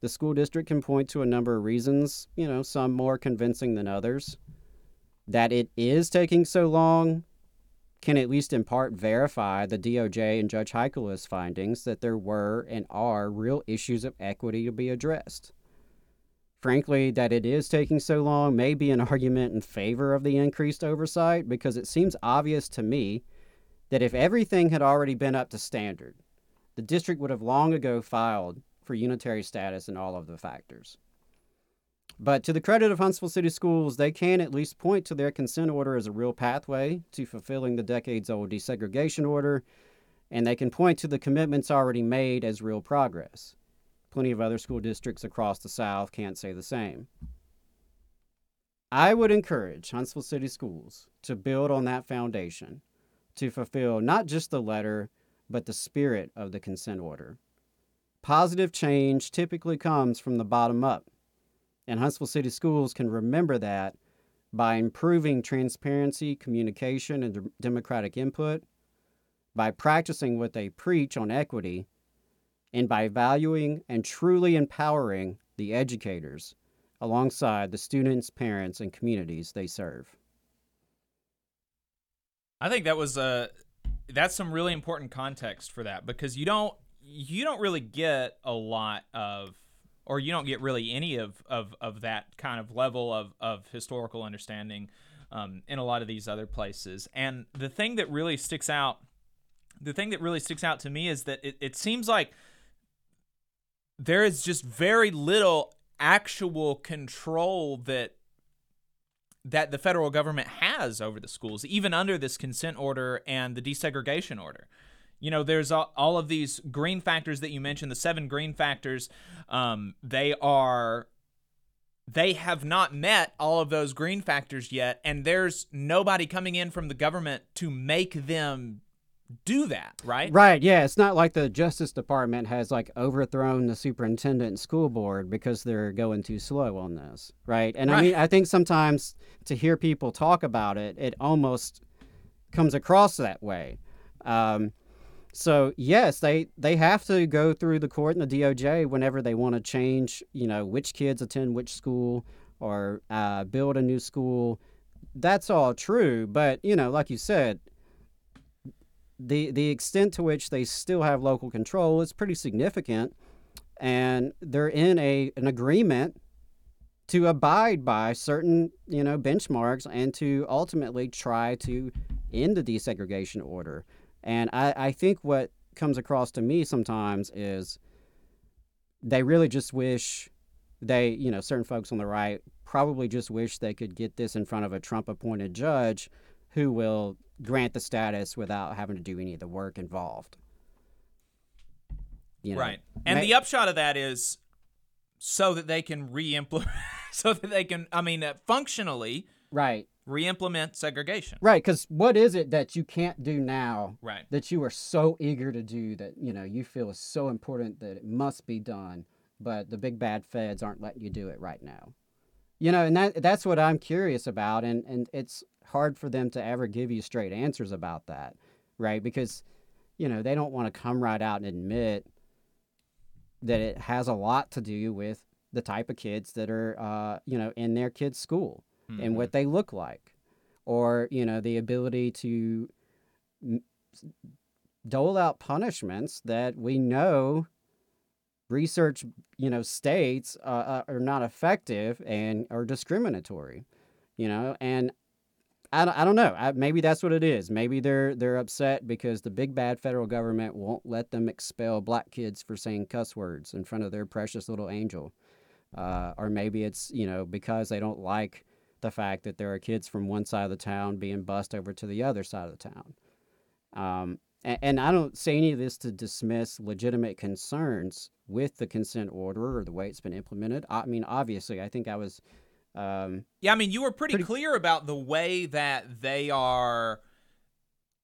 the school district can point to a number of reasons, you know, some more convincing than others. That it is taking so long can at least in part verify the DOJ and Judge Haikala's findings that there were and are real issues of equity to be addressed. Frankly, that it is taking so long may be an argument in favor of the increased oversight because it seems obvious to me that if everything had already been up to standard, the district would have long ago filed for unitary status in all of the factors. But to the credit of Huntsville City Schools, they can at least point to their consent order as a real pathway to fulfilling the decades old desegregation order, and they can point to the commitments already made as real progress. Plenty of other school districts across the South can't say the same. I would encourage Huntsville City Schools to build on that foundation to fulfill not just the letter, but the spirit of the consent order. Positive change typically comes from the bottom up and Huntsville City Schools can remember that by improving transparency, communication, and democratic input, by practicing what they preach on equity, and by valuing and truly empowering the educators alongside the students, parents, and communities they serve. I think that was a that's some really important context for that because you don't you don't really get a lot of or you don't get really any of of, of that kind of level of, of historical understanding um, in a lot of these other places. And the thing that really sticks out, the thing that really sticks out to me is that it, it seems like there is just very little actual control that that the federal government has over the schools, even under this consent order and the desegregation order you know there's all, of these green factors that you mentioned the seven green factors um, they are they have not met all of those green factors yet and there's nobody coming in from the government to make them do that right? Right yeah it's not like the justice department has like overthrown the superintendent and school board because they're going too slow on this right? And right. i mean i think sometimes to hear people talk about it it almost comes across that way. Um, so yes, they they have to go through the court and the DOJ whenever they want to change, you know, which kids attend which school or uh, build a new school. That's all true, but you know, like you said, the the extent to which they still have local control is pretty significant, and they're in a an agreement to abide by certain you know benchmarks and to ultimately try to end the desegregation order. And I, I think what comes across to me sometimes is they really just wish they, you know, certain folks on the right probably just wish they could get this in front of a Trump appointed judge who will grant the status without having to do any of the work involved. You know, right. And may- the upshot of that is so that they can re-implement so that they can I mean uh, functionally right re-implement segregation. Right, because what is it that you can't do now? Right. That you are so eager to do that you know you feel is so important that it must be done, but the big bad feds aren't letting you do it right now. You know, and that that's what I'm curious about, and and it's hard for them to ever give you straight answers about that, right? Because you know they don't want to come right out and admit that it has a lot to do with the type of kids that are uh, you know in their kids' school mm-hmm. and what they look like, or you know the ability to dole out punishments that we know research you know states uh, uh, are not effective and are discriminatory you know and I don't, I don't know. I, maybe that's what it is. Maybe they're they're upset because the big bad federal government won't let them expel black kids for saying cuss words in front of their precious little angel. Uh, or maybe it's you know because they don't like the fact that there are kids from one side of the town being bused over to the other side of the town. Um, and, and, I don't say any of this to dismiss legitimate concerns with the consent order or the way it's been implemented. I mean, obviously, I think I was. Um, yeah, I mean, you were pretty, pretty, clear about the way that they are.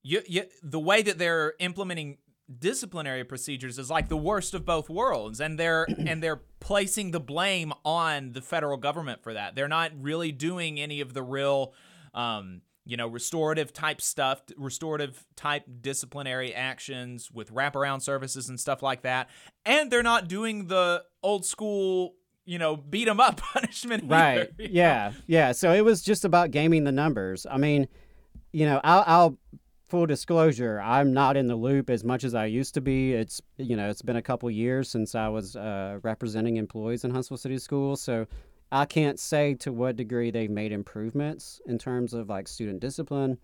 You, you, the way that they're implementing disciplinary procedures is like the worst of both worlds and they're and they're placing the blame on the federal government for that they're not really doing any of the real um, you know restorative type stuff restorative type disciplinary actions with wraparound services and stuff like that and they're not doing the old school you know, beat them up punishment. Right. either, you know? Yeah. Yeah. So it was just about gaming the numbers. I mean, you know, I'll, I'll full disclosure, I'm not in the loop as much as I used to be. It's you know, it's been a couple years since I was uh, representing employees in Huntsville City Schools, so I can't say to what degree they've made improvements in terms of like student discipline,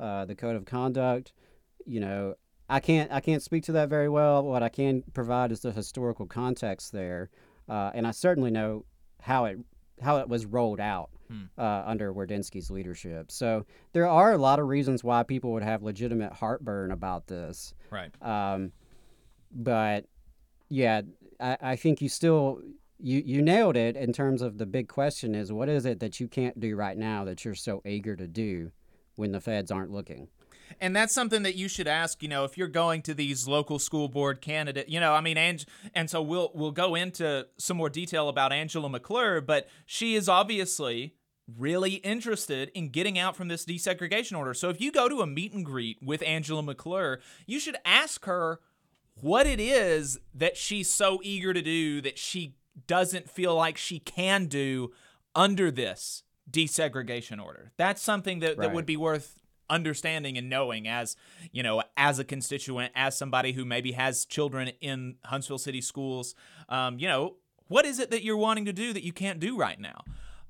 uh, the code of conduct. You know, I can't I can't speak to that very well. What I can provide is the historical context there, uh, and I certainly know how it how it was rolled out uh, under Wardynski's leadership. So there are a lot of reasons why people would have legitimate heartburn about this. Right. Um, but yeah, I, I think you still you you nailed it in terms of the big question is what is it that you can't do right now that you're so eager to do when the feds aren't looking. And that's something that you should ask, you know, if you're going to these local school board candidate, you know, I mean, and, and so we'll we'll go into some more detail about Angela McClure, but she is obviously really interested in getting out from this desegregation order. So if you go to a meet and greet with Angela McClure, you should ask her what it is that she's so eager to do that she doesn't feel like she can do under this desegregation order. That's something that, that would be worth understanding and knowing as you know as a constituent as somebody who maybe has children in huntsville city schools um, you know what is it that you're wanting to do that you can't do right now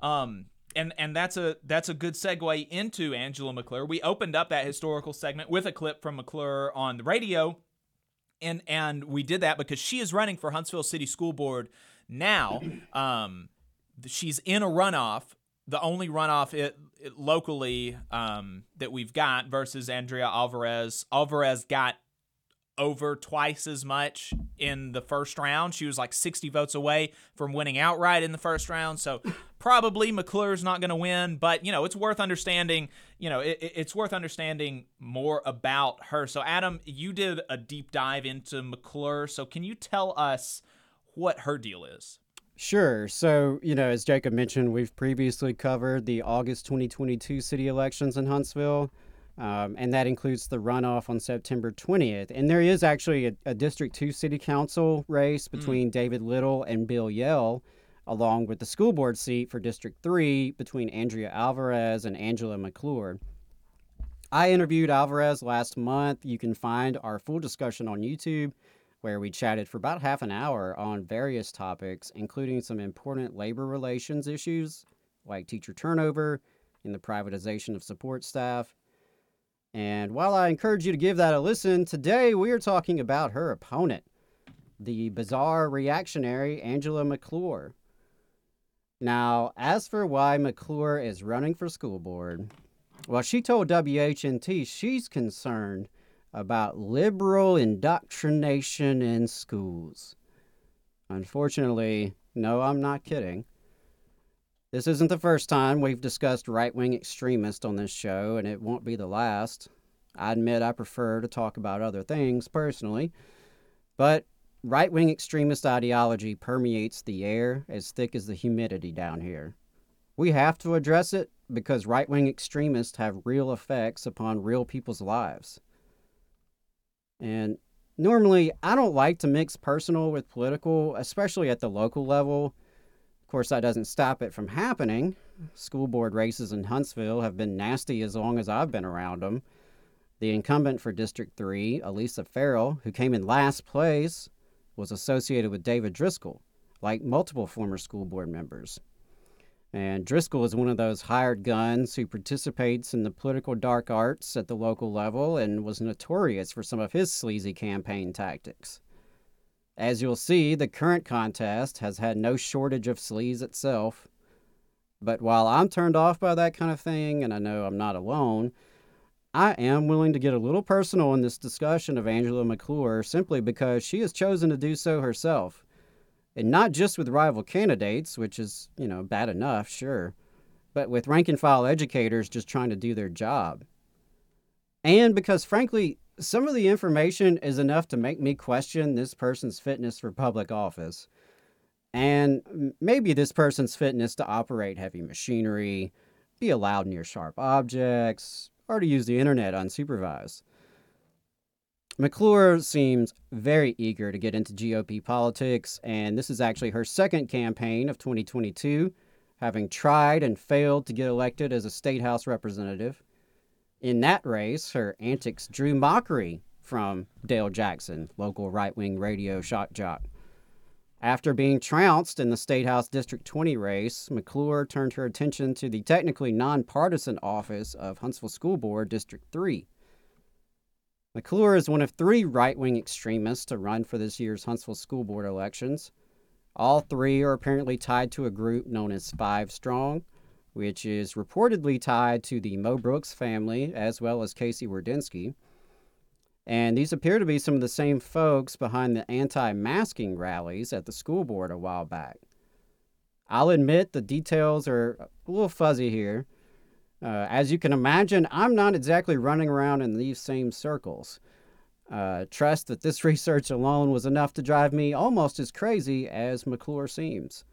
um, and and that's a that's a good segue into angela mcclure we opened up that historical segment with a clip from mcclure on the radio and and we did that because she is running for Huntsville City School Board now. Um, she's in a runoff, the only runoff it, locally um, that we've got versus Andrea Alvarez. Alvarez got over twice as much in the first round. She was like 60 votes away from winning outright in the first round. So probably McClure's not going to win, but you know, it's worth understanding, you know, it, it- it's worth understanding more about her. So Adam, you did a deep dive into McClure. So can you tell us what her deal is? Sure. So, you know, as Jacob mentioned, we've previously covered the August 2022 city elections in Huntsville, um, and that includes the runoff on September 20th. And there is actually a, a District 2 city council race between David Little and Bill Yell, along with the school board seat for District 3 between Andrea Alvarez and Angela McClure. I interviewed Alvarez last month. You can find our full discussion on YouTube, where we chatted for about half an hour on various topics, including some important labor relations issues like teacher turnover and the privatization of support staff. And while I encourage you to give that a listen, today we are talking about her opponent, the bizarre reactionary Angela McClure. Now, as for why McClure is running for school board, well, she told WHNT she's concerned about liberal indoctrination in schools. Unfortunately, no, I'm not kidding. This isn't the first time we've discussed right wing extremists on this show, and it won't be the last. I admit I prefer to talk about other things personally, but right wing extremist ideology permeates the air as thick as the humidity down here. We have to address it because right wing extremists have real effects upon real people's lives. And normally, I don't like to mix personal with political, especially at the local level. Of course, that doesn't stop it from happening. School board races in Huntsville have been nasty as long as I've been around them. The incumbent for District 3, Elisa Ferrell, who came in last place, was associated with David Driscoll, like multiple former school board members. And Driscoll is one of those hired guns who participates in the political dark arts at the local level and was notorious for some of his sleazy campaign tactics. As you'll see, the current contest has had no shortage of sleaze itself. But while I'm turned off by that kind of thing, and I know I'm not alone, I am willing to get a little personal in this discussion of Angela McClure simply because she has chosen to do so herself. And not just with rival candidates, which is, you know, bad enough, sure, but with rank and file educators just trying to do their job. And because, frankly, some of the information is enough to make me question this person's fitness for public office. And maybe this person's fitness to operate heavy machinery, be allowed near sharp objects, or to use the internet unsupervised. McClure seems very eager to get into GOP politics, and this is actually her second campaign of 2022, having tried and failed to get elected as a state house representative. In that race, her antics drew mockery from Dale Jackson, local right wing radio shock jock. After being trounced in the State House District 20 race, McClure turned her attention to the technically nonpartisan office of Huntsville School Board District 3. McClure is one of three right wing extremists to run for this year's Huntsville School Board elections. All three are apparently tied to a group known as Five Strong, which is reportedly tied to the Mo Brooks family as well as Casey Wardynski. And these appear to be some of the same folks behind the anti masking rallies at the school board a while back. I'll admit the details are a little fuzzy here. Uh, as you can imagine, I'm not exactly running around in these same circles. Uh, trust that this research alone was enough to drive me almost as crazy as McClure seems.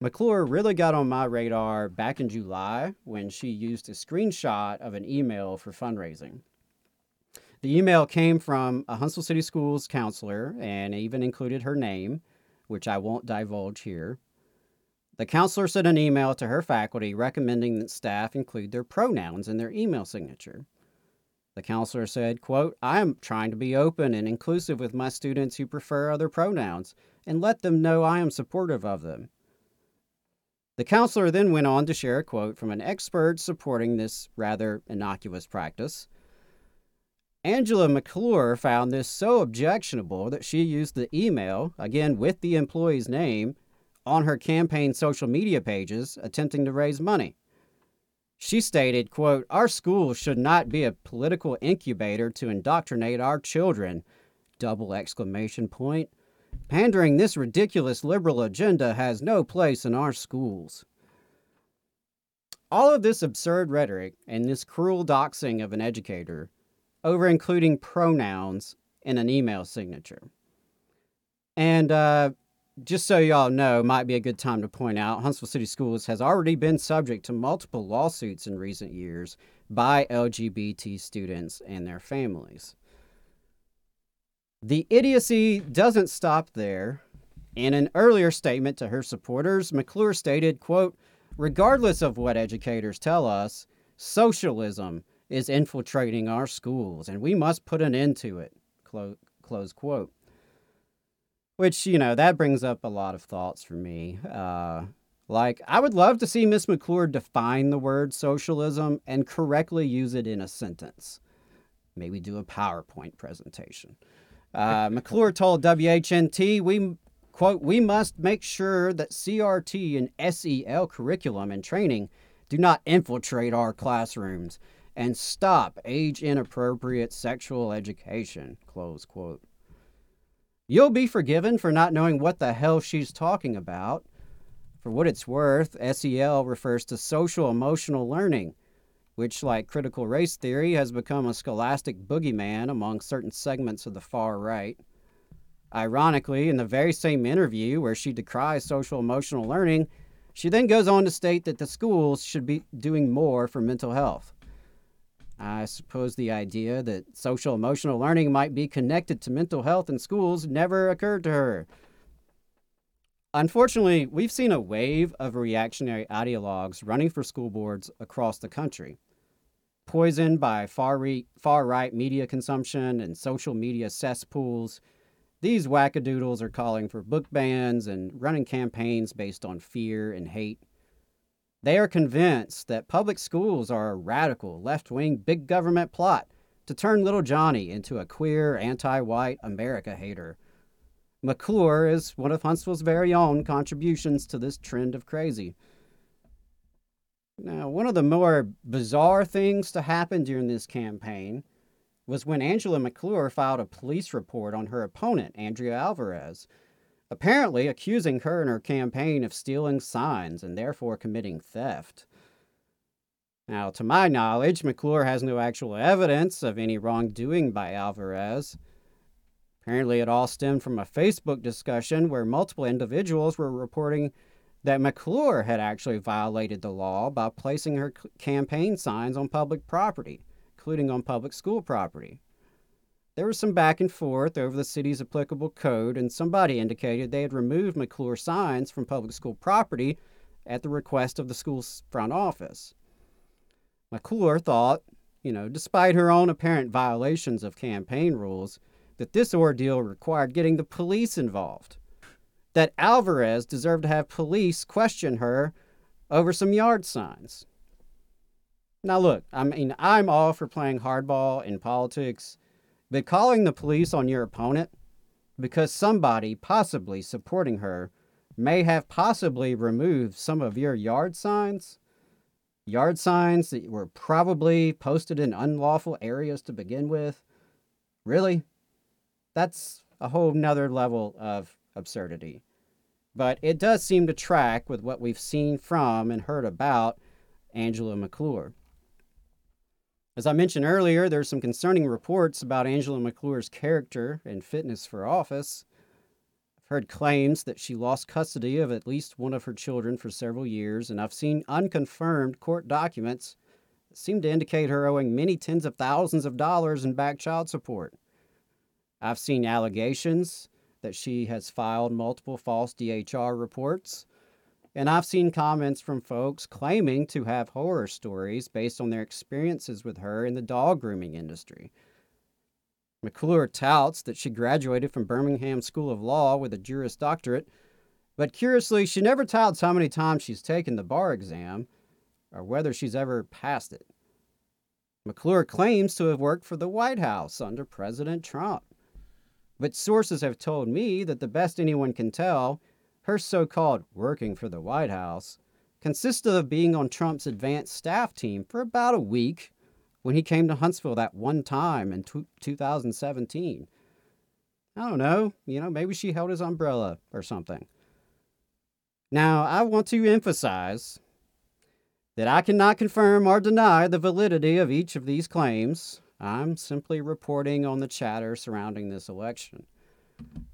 McClure really got on my radar back in July when she used a screenshot of an email for fundraising. The email came from a Huntsville City Schools counselor and even included her name, which I won't divulge here. The counselor sent an email to her faculty recommending that staff include their pronouns in their email signature. The counselor said, quote, I am trying to be open and inclusive with my students who prefer other pronouns and let them know I am supportive of them. The counselor then went on to share a quote from an expert supporting this rather innocuous practice. Angela McClure found this so objectionable that she used the email, again with the employee's name, on her campaign social media pages attempting to raise money. She stated, quote, Our school should not be a political incubator to indoctrinate our children. Double exclamation point. Pandering this ridiculous liberal agenda has no place in our schools. All of this absurd rhetoric and this cruel doxing of an educator over including pronouns in an email signature. And uh, just so y'all know, might be a good time to point out Huntsville City Schools has already been subject to multiple lawsuits in recent years by LGBT students and their families. The idiocy doesn't stop there. In an earlier statement to her supporters, McClure stated, quote, regardless of what educators tell us, socialism is infiltrating our schools and we must put an end to it, close, quote. Which, you know, that brings up a lot of thoughts for me. Uh, like, I would love to see Miss McClure define the word socialism and correctly use it in a sentence. Maybe do a PowerPoint presentation. Uh, McClure told WHNT, we, quote, we must make sure that CRT and SEL curriculum and training do not infiltrate our classrooms and stop age inappropriate sexual education, close quote. You'll be forgiven for not knowing what the hell she's talking about. For what it's worth, SEL refers to social emotional learning, which, like critical race theory, has become a scholastic boogeyman among certain segments of the far right. Ironically, in the very same interview where she decries social emotional learning, she then goes on to state that the schools should be doing more for mental health. I suppose the idea that social emotional learning might be connected to mental health in schools never occurred to her. Unfortunately, we've seen a wave of reactionary ideologues running for school boards across the country. Poisoned by far, re- far right media consumption and social media cesspools, these wackadoodles are calling for book bans and running campaigns based on fear and hate. They are convinced that public schools are a radical, left wing, big government plot to turn little Johnny into a queer, anti white America hater. McClure is one of Huntsville's very own contributions to this trend of crazy. Now, one of the more bizarre things to happen during this campaign was when Angela McClure filed a police report on her opponent, Andrea Alvarez, apparently accusing her and her campaign of stealing signs and therefore committing theft. Now, to my knowledge, McClure has no actual evidence of any wrongdoing by Alvarez. Apparently, it all stemmed from a Facebook discussion where multiple individuals were reporting that McClure had actually violated the law by placing her campaign signs on public property, including on public school property. There was some back and forth over the city's applicable code, and somebody indicated they had removed McClure signs from public school property at the request of the school's front office. McClure thought, you know, despite her own apparent violations of campaign rules, that this ordeal required getting the police involved. That Alvarez deserved to have police question her over some yard signs. Now, look, I mean, I'm all for playing hardball in politics, but calling the police on your opponent because somebody possibly supporting her may have possibly removed some of your yard signs, yard signs that were probably posted in unlawful areas to begin with. Really? That's a whole nother level of absurdity. But it does seem to track with what we've seen from and heard about Angela McClure. As I mentioned earlier, there's some concerning reports about Angela McClure's character and fitness for office. I've heard claims that she lost custody of at least one of her children for several years, and I've seen unconfirmed court documents that seem to indicate her owing many tens of thousands of dollars in back child support. I've seen allegations that she has filed multiple false DHR reports and I've seen comments from folks claiming to have horror stories based on their experiences with her in the dog grooming industry. McClure touts that she graduated from Birmingham School of Law with a Juris Doctorate, but curiously, she never touts how many times she's taken the bar exam or whether she's ever passed it. McClure claims to have worked for the White House under President Trump. But sources have told me that the best anyone can tell her so called working for the White House consisted of being on Trump's advanced staff team for about a week when he came to Huntsville that one time in 2017. I don't know, you know, maybe she held his umbrella or something. Now, I want to emphasize that I cannot confirm or deny the validity of each of these claims. I'm simply reporting on the chatter surrounding this election.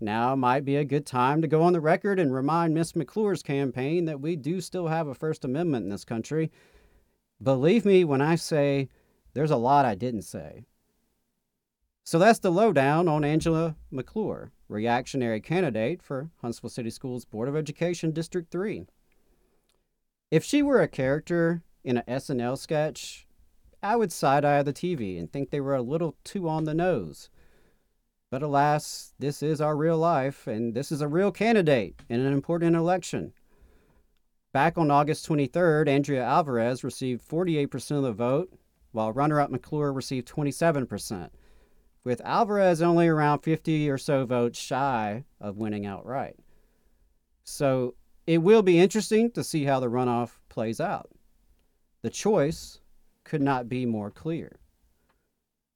Now might be a good time to go on the record and remind Miss McClure's campaign that we do still have a First Amendment in this country. Believe me when I say there's a lot I didn't say. So that's the lowdown on Angela McClure, reactionary candidate for Huntsville City Schools Board of Education District 3. If she were a character in an SNL sketch, I would side eye the TV and think they were a little too on the nose. But alas, this is our real life, and this is a real candidate in an important election. Back on August 23rd, Andrea Alvarez received 48% of the vote, while runner up McClure received 27%, with Alvarez only around 50 or so votes shy of winning outright. So it will be interesting to see how the runoff plays out. The choice could not be more clear.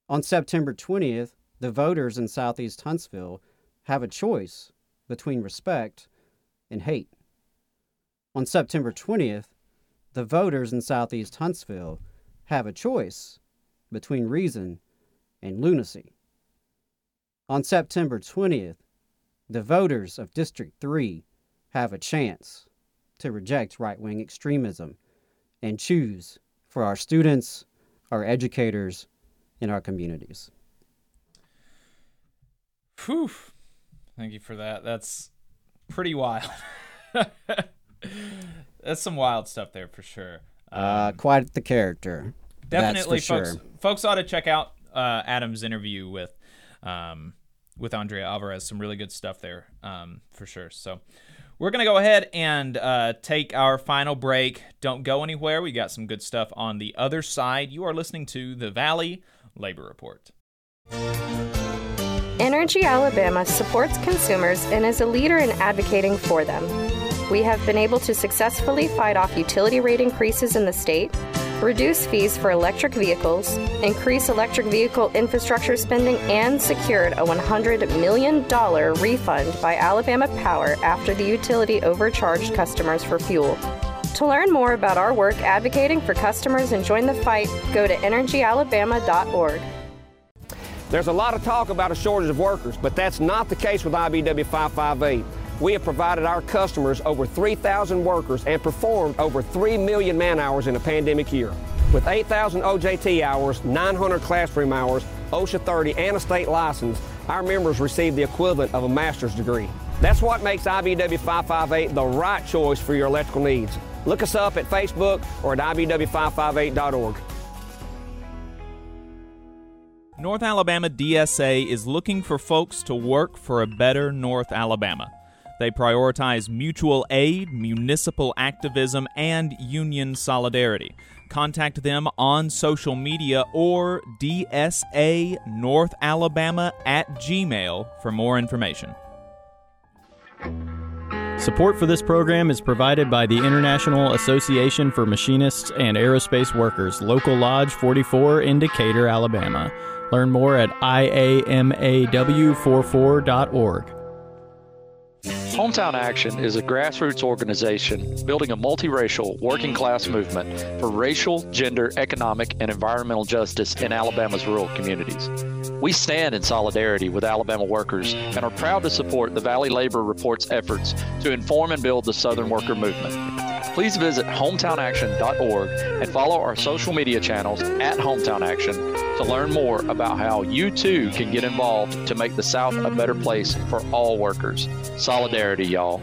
On September 20th, the voters in Southeast Huntsville have a choice between respect and hate. On September 20th, the voters in Southeast Huntsville have a choice between reason and lunacy. On September 20th, the voters of District 3 have a chance to reject right wing extremism and choose for our students, our educators, and our communities. Whew. Thank you for that. That's pretty wild. That's some wild stuff there for sure. Um, uh, quite the character. Definitely, folks. Sure. Folks ought to check out uh, Adam's interview with um, with Andrea Alvarez. Some really good stuff there um, for sure. So we're gonna go ahead and uh, take our final break. Don't go anywhere. We got some good stuff on the other side. You are listening to the Valley Labor Report. Energy Alabama supports consumers and is a leader in advocating for them. We have been able to successfully fight off utility rate increases in the state, reduce fees for electric vehicles, increase electric vehicle infrastructure spending, and secured a $100 million refund by Alabama Power after the utility overcharged customers for fuel. To learn more about our work advocating for customers and join the fight, go to energyalabama.org. There's a lot of talk about a shortage of workers, but that's not the case with IBEW 558. We have provided our customers over 3,000 workers and performed over 3 million man hours in a pandemic year. With 8,000 OJT hours, 900 classroom hours, OSHA 30, and a state license, our members receive the equivalent of a master's degree. That's what makes IBEW 558 the right choice for your electrical needs. Look us up at Facebook or at IBEW558.org. North Alabama DSA is looking for folks to work for a better North Alabama. They prioritize mutual aid, municipal activism, and union solidarity. Contact them on social media or DSA North Alabama at Gmail for more information. Support for this program is provided by the International Association for Machinists and Aerospace Workers, Local Lodge 44 in Decatur, Alabama. Learn more at iamaw44.org. Hometown Action is a grassroots organization building a multiracial working class movement for racial, gender, economic, and environmental justice in Alabama's rural communities. We stand in solidarity with Alabama workers and are proud to support the Valley Labor Report's efforts to inform and build the Southern worker movement. Please visit hometownaction.org and follow our social media channels at Hometown Action to learn more about how you too can get involved to make the South a better place for all workers. Solidarity, y'all.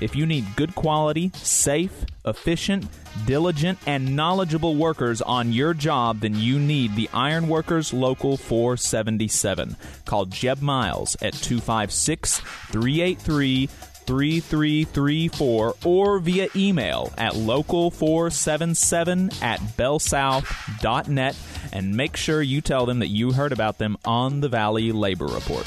If you need good quality, safe, efficient, diligent, and knowledgeable workers on your job, then you need the Ironworkers Local 477. Call Jeb Miles at 256 383 3334 or via email at local477 at bellsouth.net and make sure you tell them that you heard about them on the Valley Labor Report.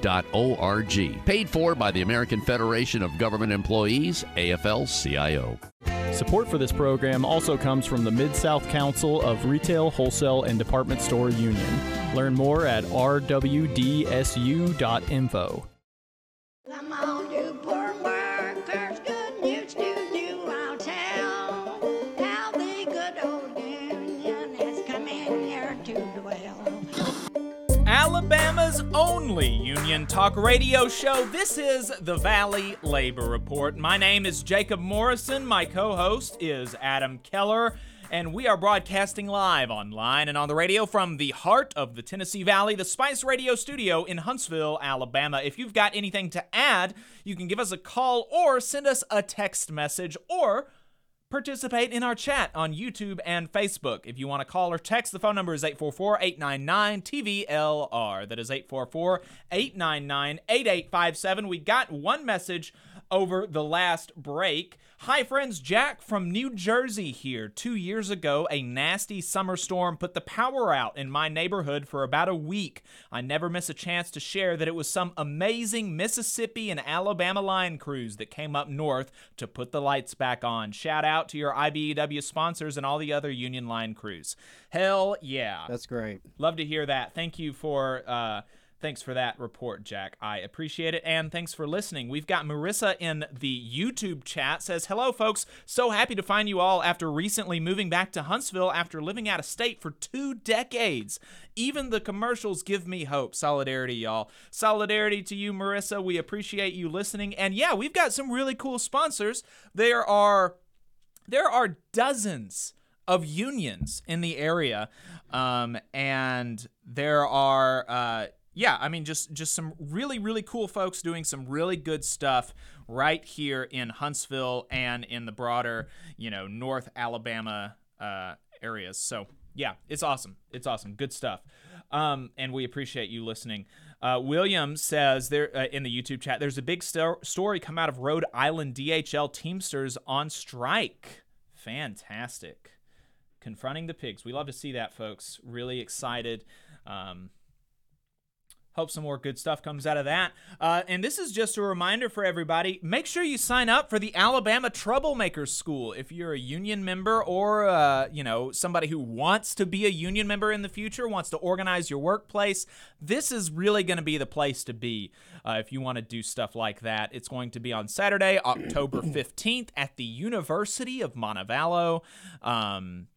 afge.org. Paid for by the American Federation of Government Employees, AFL CIO. Support for this program also comes from the Mid South Council of Retail, Wholesale, and Department Store Union. Learn more at rwdsu.info. Alabama's only union talk radio show. This is the Valley Labor Report. My name is Jacob Morrison. My co host is Adam Keller. And we are broadcasting live online and on the radio from the heart of the Tennessee Valley, the Spice Radio studio in Huntsville, Alabama. If you've got anything to add, you can give us a call or send us a text message or participate in our chat on YouTube and Facebook. If you want to call or text, the phone number is 844 899 TVLR. That is 844 899 8857. We got one message over the last break. Hi, friends. Jack from New Jersey here. Two years ago, a nasty summer storm put the power out in my neighborhood for about a week. I never miss a chance to share that it was some amazing Mississippi and Alabama line crews that came up north to put the lights back on. Shout out to your IBEW sponsors and all the other Union Line crews. Hell yeah. That's great. Love to hear that. Thank you for uh, Thanks for that report, Jack. I appreciate it. And thanks for listening. We've got Marissa in the YouTube chat says, Hello, folks. So happy to find you all after recently moving back to Huntsville after living out of state for two decades. Even the commercials give me hope. Solidarity, y'all. Solidarity to you, Marissa. We appreciate you listening. And yeah, we've got some really cool sponsors. There are there are dozens of unions in the area. Um, and there are uh, yeah, I mean, just just some really really cool folks doing some really good stuff right here in Huntsville and in the broader, you know, North Alabama uh, areas. So yeah, it's awesome. It's awesome. Good stuff. Um, and we appreciate you listening. Uh, William says there uh, in the YouTube chat, there's a big sto- story come out of Rhode Island DHL Teamsters on strike. Fantastic. Confronting the pigs. We love to see that, folks. Really excited. Um, Hope some more good stuff comes out of that. Uh, and this is just a reminder for everybody make sure you sign up for the Alabama Troublemakers School. If you're a union member or, uh, you know, somebody who wants to be a union member in the future, wants to organize your workplace, this is really going to be the place to be uh, if you want to do stuff like that. It's going to be on Saturday, October 15th at the University of Montevallo. Um,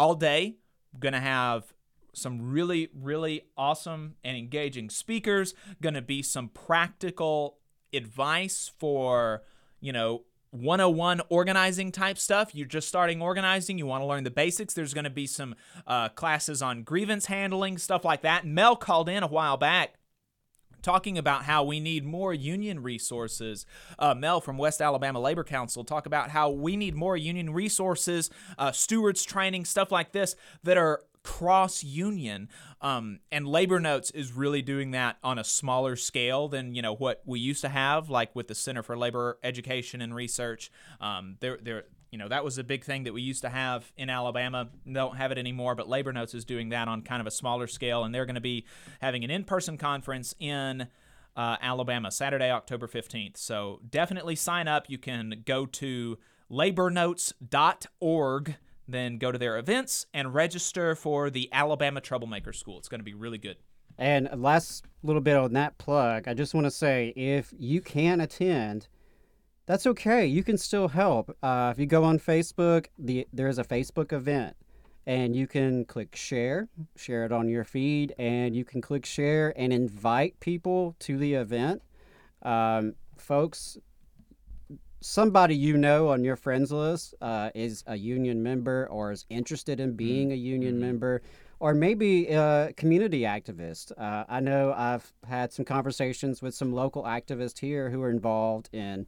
all day. Going to have some really, really awesome and engaging speakers, going to be some practical advice for, you know, 101 organizing type stuff. You're just starting organizing, you want to learn the basics. There's going to be some uh, classes on grievance handling, stuff like that. Mel called in a while back talking about how we need more union resources. Uh, Mel from West Alabama Labor Council talk about how we need more union resources, uh, stewards training, stuff like this that are cross union um, and labor notes is really doing that on a smaller scale than you know what we used to have like with the center for labor education and research. Um, there there you know that was a big thing that we used to have in alabama. Don't have it anymore but labor notes is doing that on kind of a smaller scale and they're going to be having an in-person conference in uh, alabama saturday october 15th so definitely sign up. You can go to labornotes.org then go to their events and register for the Alabama Troublemaker School. It's going to be really good. And last little bit on that plug, I just want to say if you can't attend, that's okay. You can still help. Uh, if you go on Facebook, the there is a Facebook event, and you can click share, share it on your feed, and you can click share and invite people to the event. Um, folks, somebody you know on your friends list uh, is a union member or is interested in being a union Mm-hmm. member or maybe a community activist. Uh, I know I've had some conversations with some local activists here who are involved in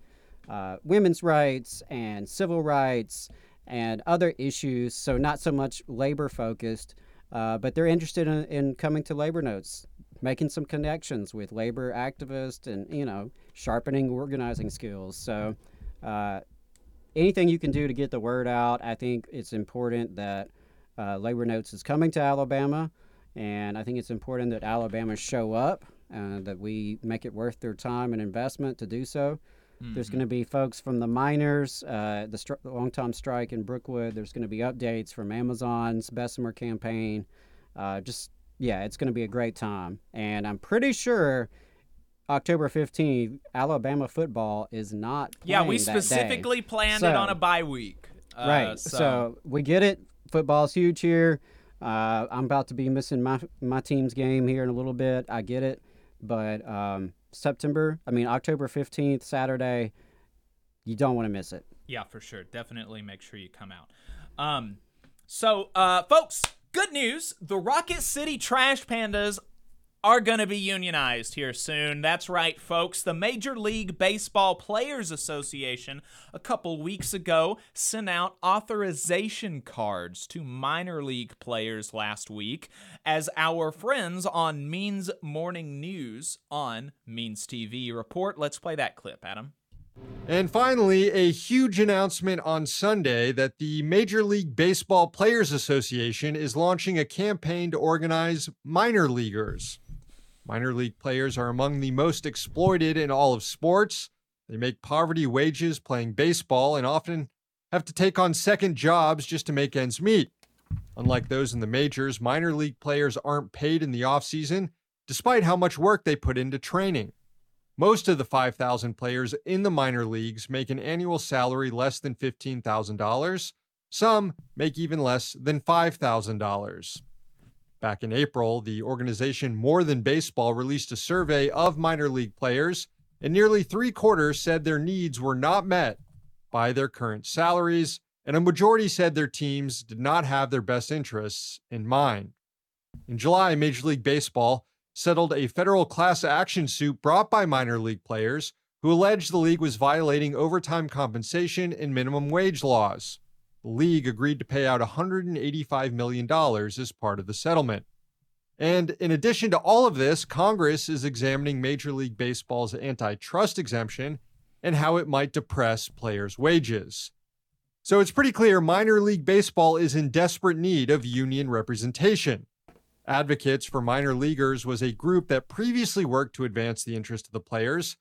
uh, women's rights and civil rights and other issues. So, not so much labor focused, uh, but they're interested in, in coming to Labor Notes, making some connections with labor activists and, you know, sharpening organizing skills. So, uh, anything you can do to get the word out, I think it's important that uh, Labor Notes is coming to Alabama, and I think it's important that Alabama show up, uh, that we make it worth their time and investment to do so. There's Mhm. going to be folks from the miners, uh, the, stri- the long time strike in Brookwood. There's going to be updates from Amazon's Bessemer campaign. Uh, just, yeah, it's going to be a great time. And I'm pretty sure October 15th, Alabama football is not Yeah, we playing that day. specifically planned it on a bye week. Uh, right. So. we get it. Football's huge here. Uh, I'm about to be missing my my team's game here in a little bit. I get it, but um, September, I mean October 15th, Saturday, you don't want to miss it. Yeah, for sure. Definitely make sure you come out. Um, so, uh, folks, good news. The Rocket City Trash Pandas are going to be unionized here soon. That's right, folks. The Major League Baseball Players Association a couple weeks ago sent out authorization cards to minor league players last week as our friends on Means Morning News on Means TV report. Let's play that clip, Adam. And finally, a huge announcement on Sunday that the Major League Baseball Players Association is launching a campaign to organize minor leaguers. Minor league players are among the most exploited in all of sports. They make poverty wages playing baseball and often have to take on second jobs just to make ends meet. Unlike those in the majors, minor league players aren't paid in the offseason, despite how much work they put into training. Most of the 5,000 players in the minor leagues make an annual salary less than $15,000. Some make even less than $5,000. Back in April, the organization More Than Baseball released a survey of minor league players, and nearly three quarters said their needs were not met by their current salaries, and a majority said their teams did not have their best interests in mind. In July, Major League Baseball settled a federal class action suit brought by minor league players who alleged the league was violating overtime compensation and minimum wage laws. League agreed to pay out $185 million as part of the settlement. And in addition to all of this, Congress is examining Major League Baseball's antitrust exemption and how it might depress players' wages. So it's pretty clear minor league baseball is in desperate need of union representation. Advocates for Minor Leaguers was a group that previously worked to advance the interest of the players.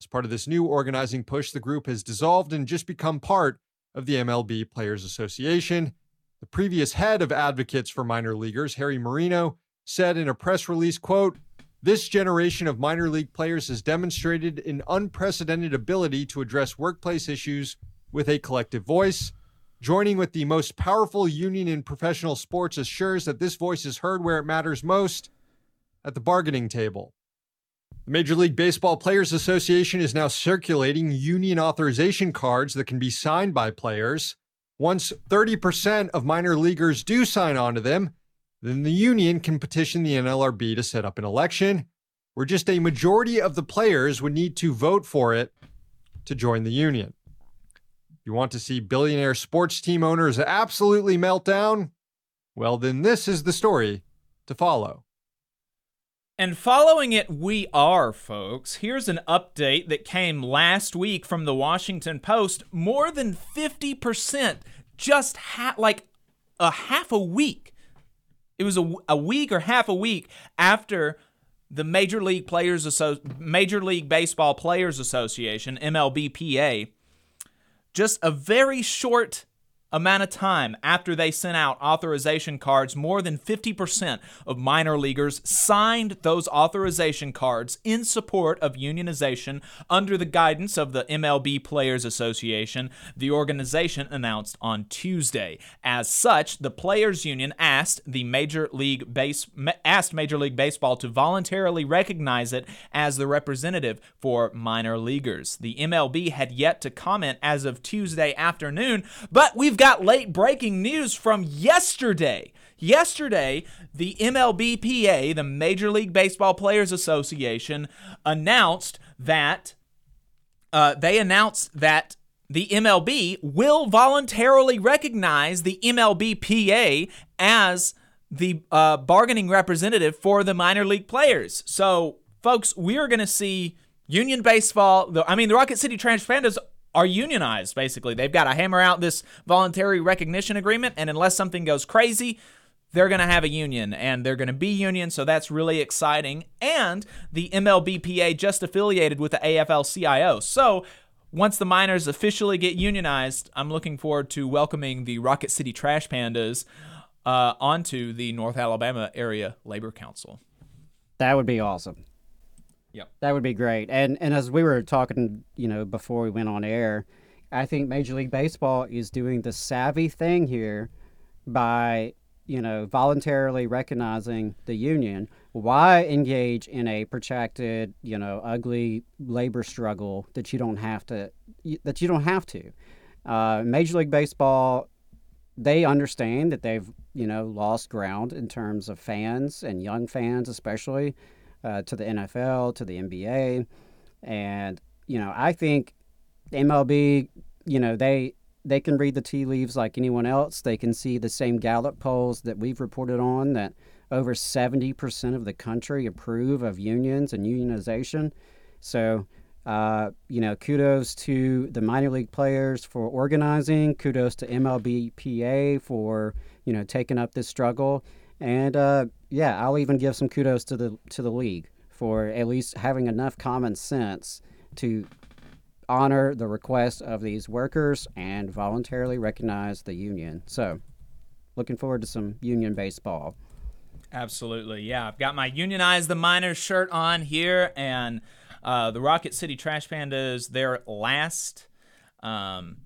As part of this new organizing push, the group has dissolved and just become part of the MLB Players Association. The previous head of Advocates for Minor Leaguers, Harry Marino, said in a press release, quote, this generation of minor league players has demonstrated an unprecedented ability to address workplace issues with a collective voice. Joining with the most powerful union in professional sports assures that this voice is heard where it matters most at the bargaining table. The Major League Baseball Players Association is now circulating union authorization cards that can be signed by players. Once 30% of minor leaguers do sign on to them, then the union can petition the NLRB to set up an election where just a majority of the players would need to vote for it to join the union. You want to see billionaire sports team owners absolutely melt down? Well, then this is the story to follow. And following it, we are, folks. Here's an update that came last week from the Washington Post. More than 50%, just ha- like a half a week. It was a, a week or half a week after the Major League Players Asso- Major League Baseball Players Association, MLBPA, just a very short amount of time after they sent out authorization cards, more than 50% of minor leaguers signed those authorization cards in support of unionization under the guidance of the MLB Players Association, the organization announced on Tuesday. As such, the players union asked the Major League Base asked Major League Baseball to voluntarily recognize it as the representative for minor leaguers. The MLB had yet to comment as of Tuesday afternoon, but we've got late breaking news from yesterday. Yesterday, the MLBPA, the Major League Baseball Players Association, announced that uh, they announced that the MLB will voluntarily recognize the MLBPA as the uh, bargaining representative for the minor league players. So, folks, we are going to see union baseball. The, I mean, the Rocket City Trash Pandas are unionized, basically. They've got to hammer out this voluntary recognition agreement, and unless something goes crazy, they're going to have a union and they're going to be union, so that's really exciting. And the MLBPA just affiliated with the AFL CIO. So once the miners officially get unionized, I'm looking forward to welcoming the Rocket City Trash Pandas uh, onto the North Alabama Area Labor Council. That would be awesome. Yep. That would be great. And and as we were talking, you know, before we went on air, I think Major League Baseball is doing the savvy thing here by, you know, voluntarily recognizing the union. Why engage in a protracted, you know, ugly labor struggle that you don't have to that you don't have to? Uh, Major League Baseball they understand that they've you know lost ground in terms of fans and young fans especially uh, to the NFL, to the NBA, and you know I think MLB, you know they they can read the tea leaves like anyone else. They can see the same Gallup polls that we've reported on that over 70% of the country approve of unions and unionization. So, uh, you know, kudos to the minor league players for organizing. Kudos to MLBPA for, you know, taking up this struggle. And uh, yeah, I'll even give some kudos to the to the league for at least having enough common sense to honor the request of these workers and voluntarily recognize the union. So, looking forward to some union baseball. Absolutely, yeah. I've got my Unionize the Miners shirt on here, and uh, the Rocket City Trash Pandas, their last, um,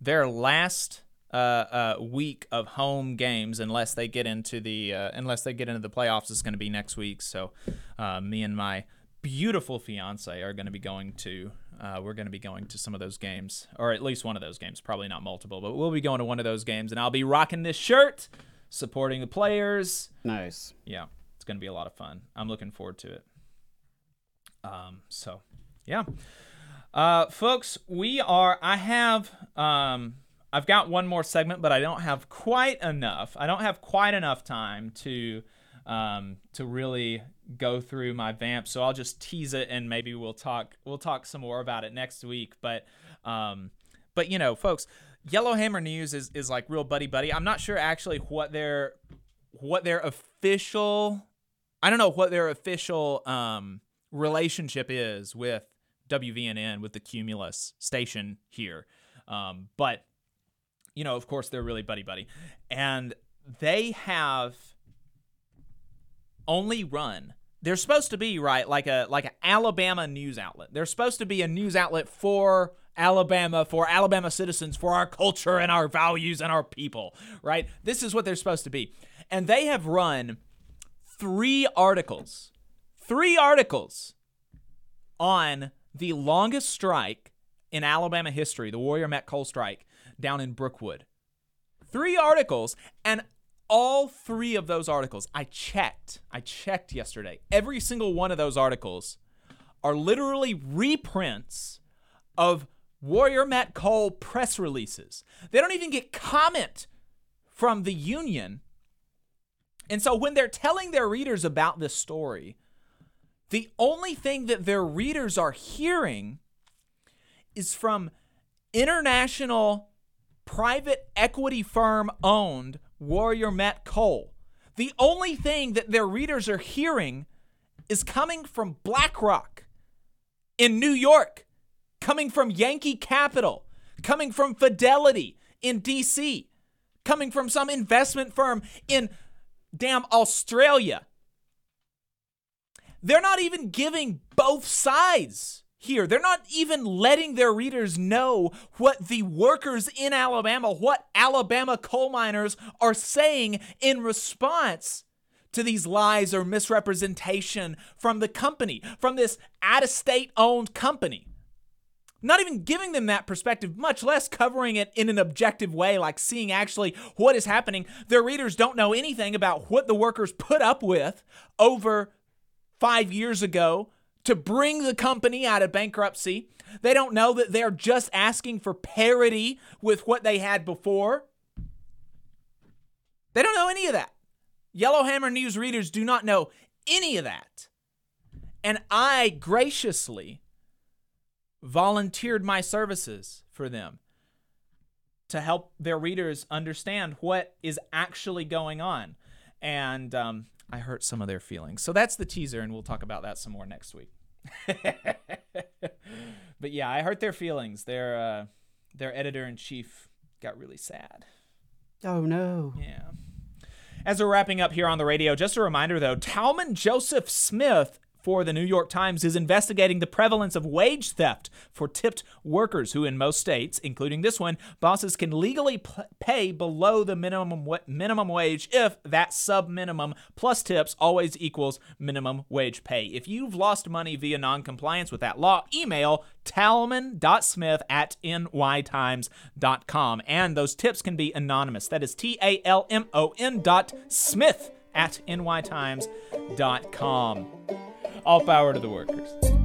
their last uh, uh, week of home games, unless they get into the uh, unless they get into the playoffs, is going to be next week. So, uh, me and my beautiful fiance are going to be going to. Uh, we're going to be going to some of those games, or at least one of those games. Probably not multiple, but we'll be going to one of those games, and I'll be rocking this shirt, supporting the players. Nice. Yeah, it's going to be a lot of fun. I'm looking forward to it. Um, so, yeah. Uh, folks, we are. I have. Um, I've got one more segment, but I don't have quite enough. I don't have quite enough time to um, to really go through my vamp. So I'll just tease it, and maybe we'll talk. We'll talk some more about it next week. But um, but you know, folks, Yellowhammer News is is like real buddy buddy. I'm not sure actually what their what their official. I don't know what their official um, relationship is with WVNN with the Cumulus station here. Um, but you know, of course, they're really buddy buddy, and they have only run. They're supposed to be right, like a like an Alabama news outlet. They're supposed to be a news outlet for Alabama, for Alabama citizens, for our culture and our values and our people. Right? This is what they're supposed to be, and they have run three articles, three articles on the longest strike in Alabama history, the Warrior Met Coal strike down in Brookwood. Three articles, and all three of those articles, I checked. I checked yesterday. Every single one of those articles are literally reprints of Warrior Met Coal press releases. They don't even get comment from the union. And so when they're telling their readers about this story, the only thing that their readers are hearing is from international private equity firm owned Warrior Met Coal. The only thing that their readers are hearing is coming from BlackRock in New York, coming from Yankee Capital, coming from Fidelity in DC, coming from some investment firm in damn Australia. They're not even giving both sides here. They're not even letting their readers know what the workers in Alabama, what Alabama coal miners are saying in response to these lies or misrepresentation from the company, from this out of state owned company. Not even giving them that perspective, much less covering it in an objective way, like seeing actually what is happening. Their readers don't know anything about what the workers put up with over five years ago to bring the company out of bankruptcy. They don't know that they're just asking for parity with what they had before. They don't know any of that. Yellowhammer News readers do not know any of that. And I graciously volunteered my services for them to help their readers understand what is actually going on. And um, I hurt some of their feelings. So that's the teaser, and we'll talk about that some more next week. but yeah, I hurt their feelings. Their uh, their editor in chief got really sad. Oh no. Yeah. As we're wrapping up here on the radio, just a reminder though, Talmon Joseph Smith for the New York Times is investigating the prevalence of wage theft for tipped workers who in most states, including this one, bosses can legally p- pay below the minimum wa- minimum wage if that sub minimum plus tips always equals minimum wage pay. If you've lost money via non-compliance with that law, email talmon.smith at nytimes.com and those tips can be anonymous. That is T A L M O N dot Smith at nytimes.com. All power to the workers.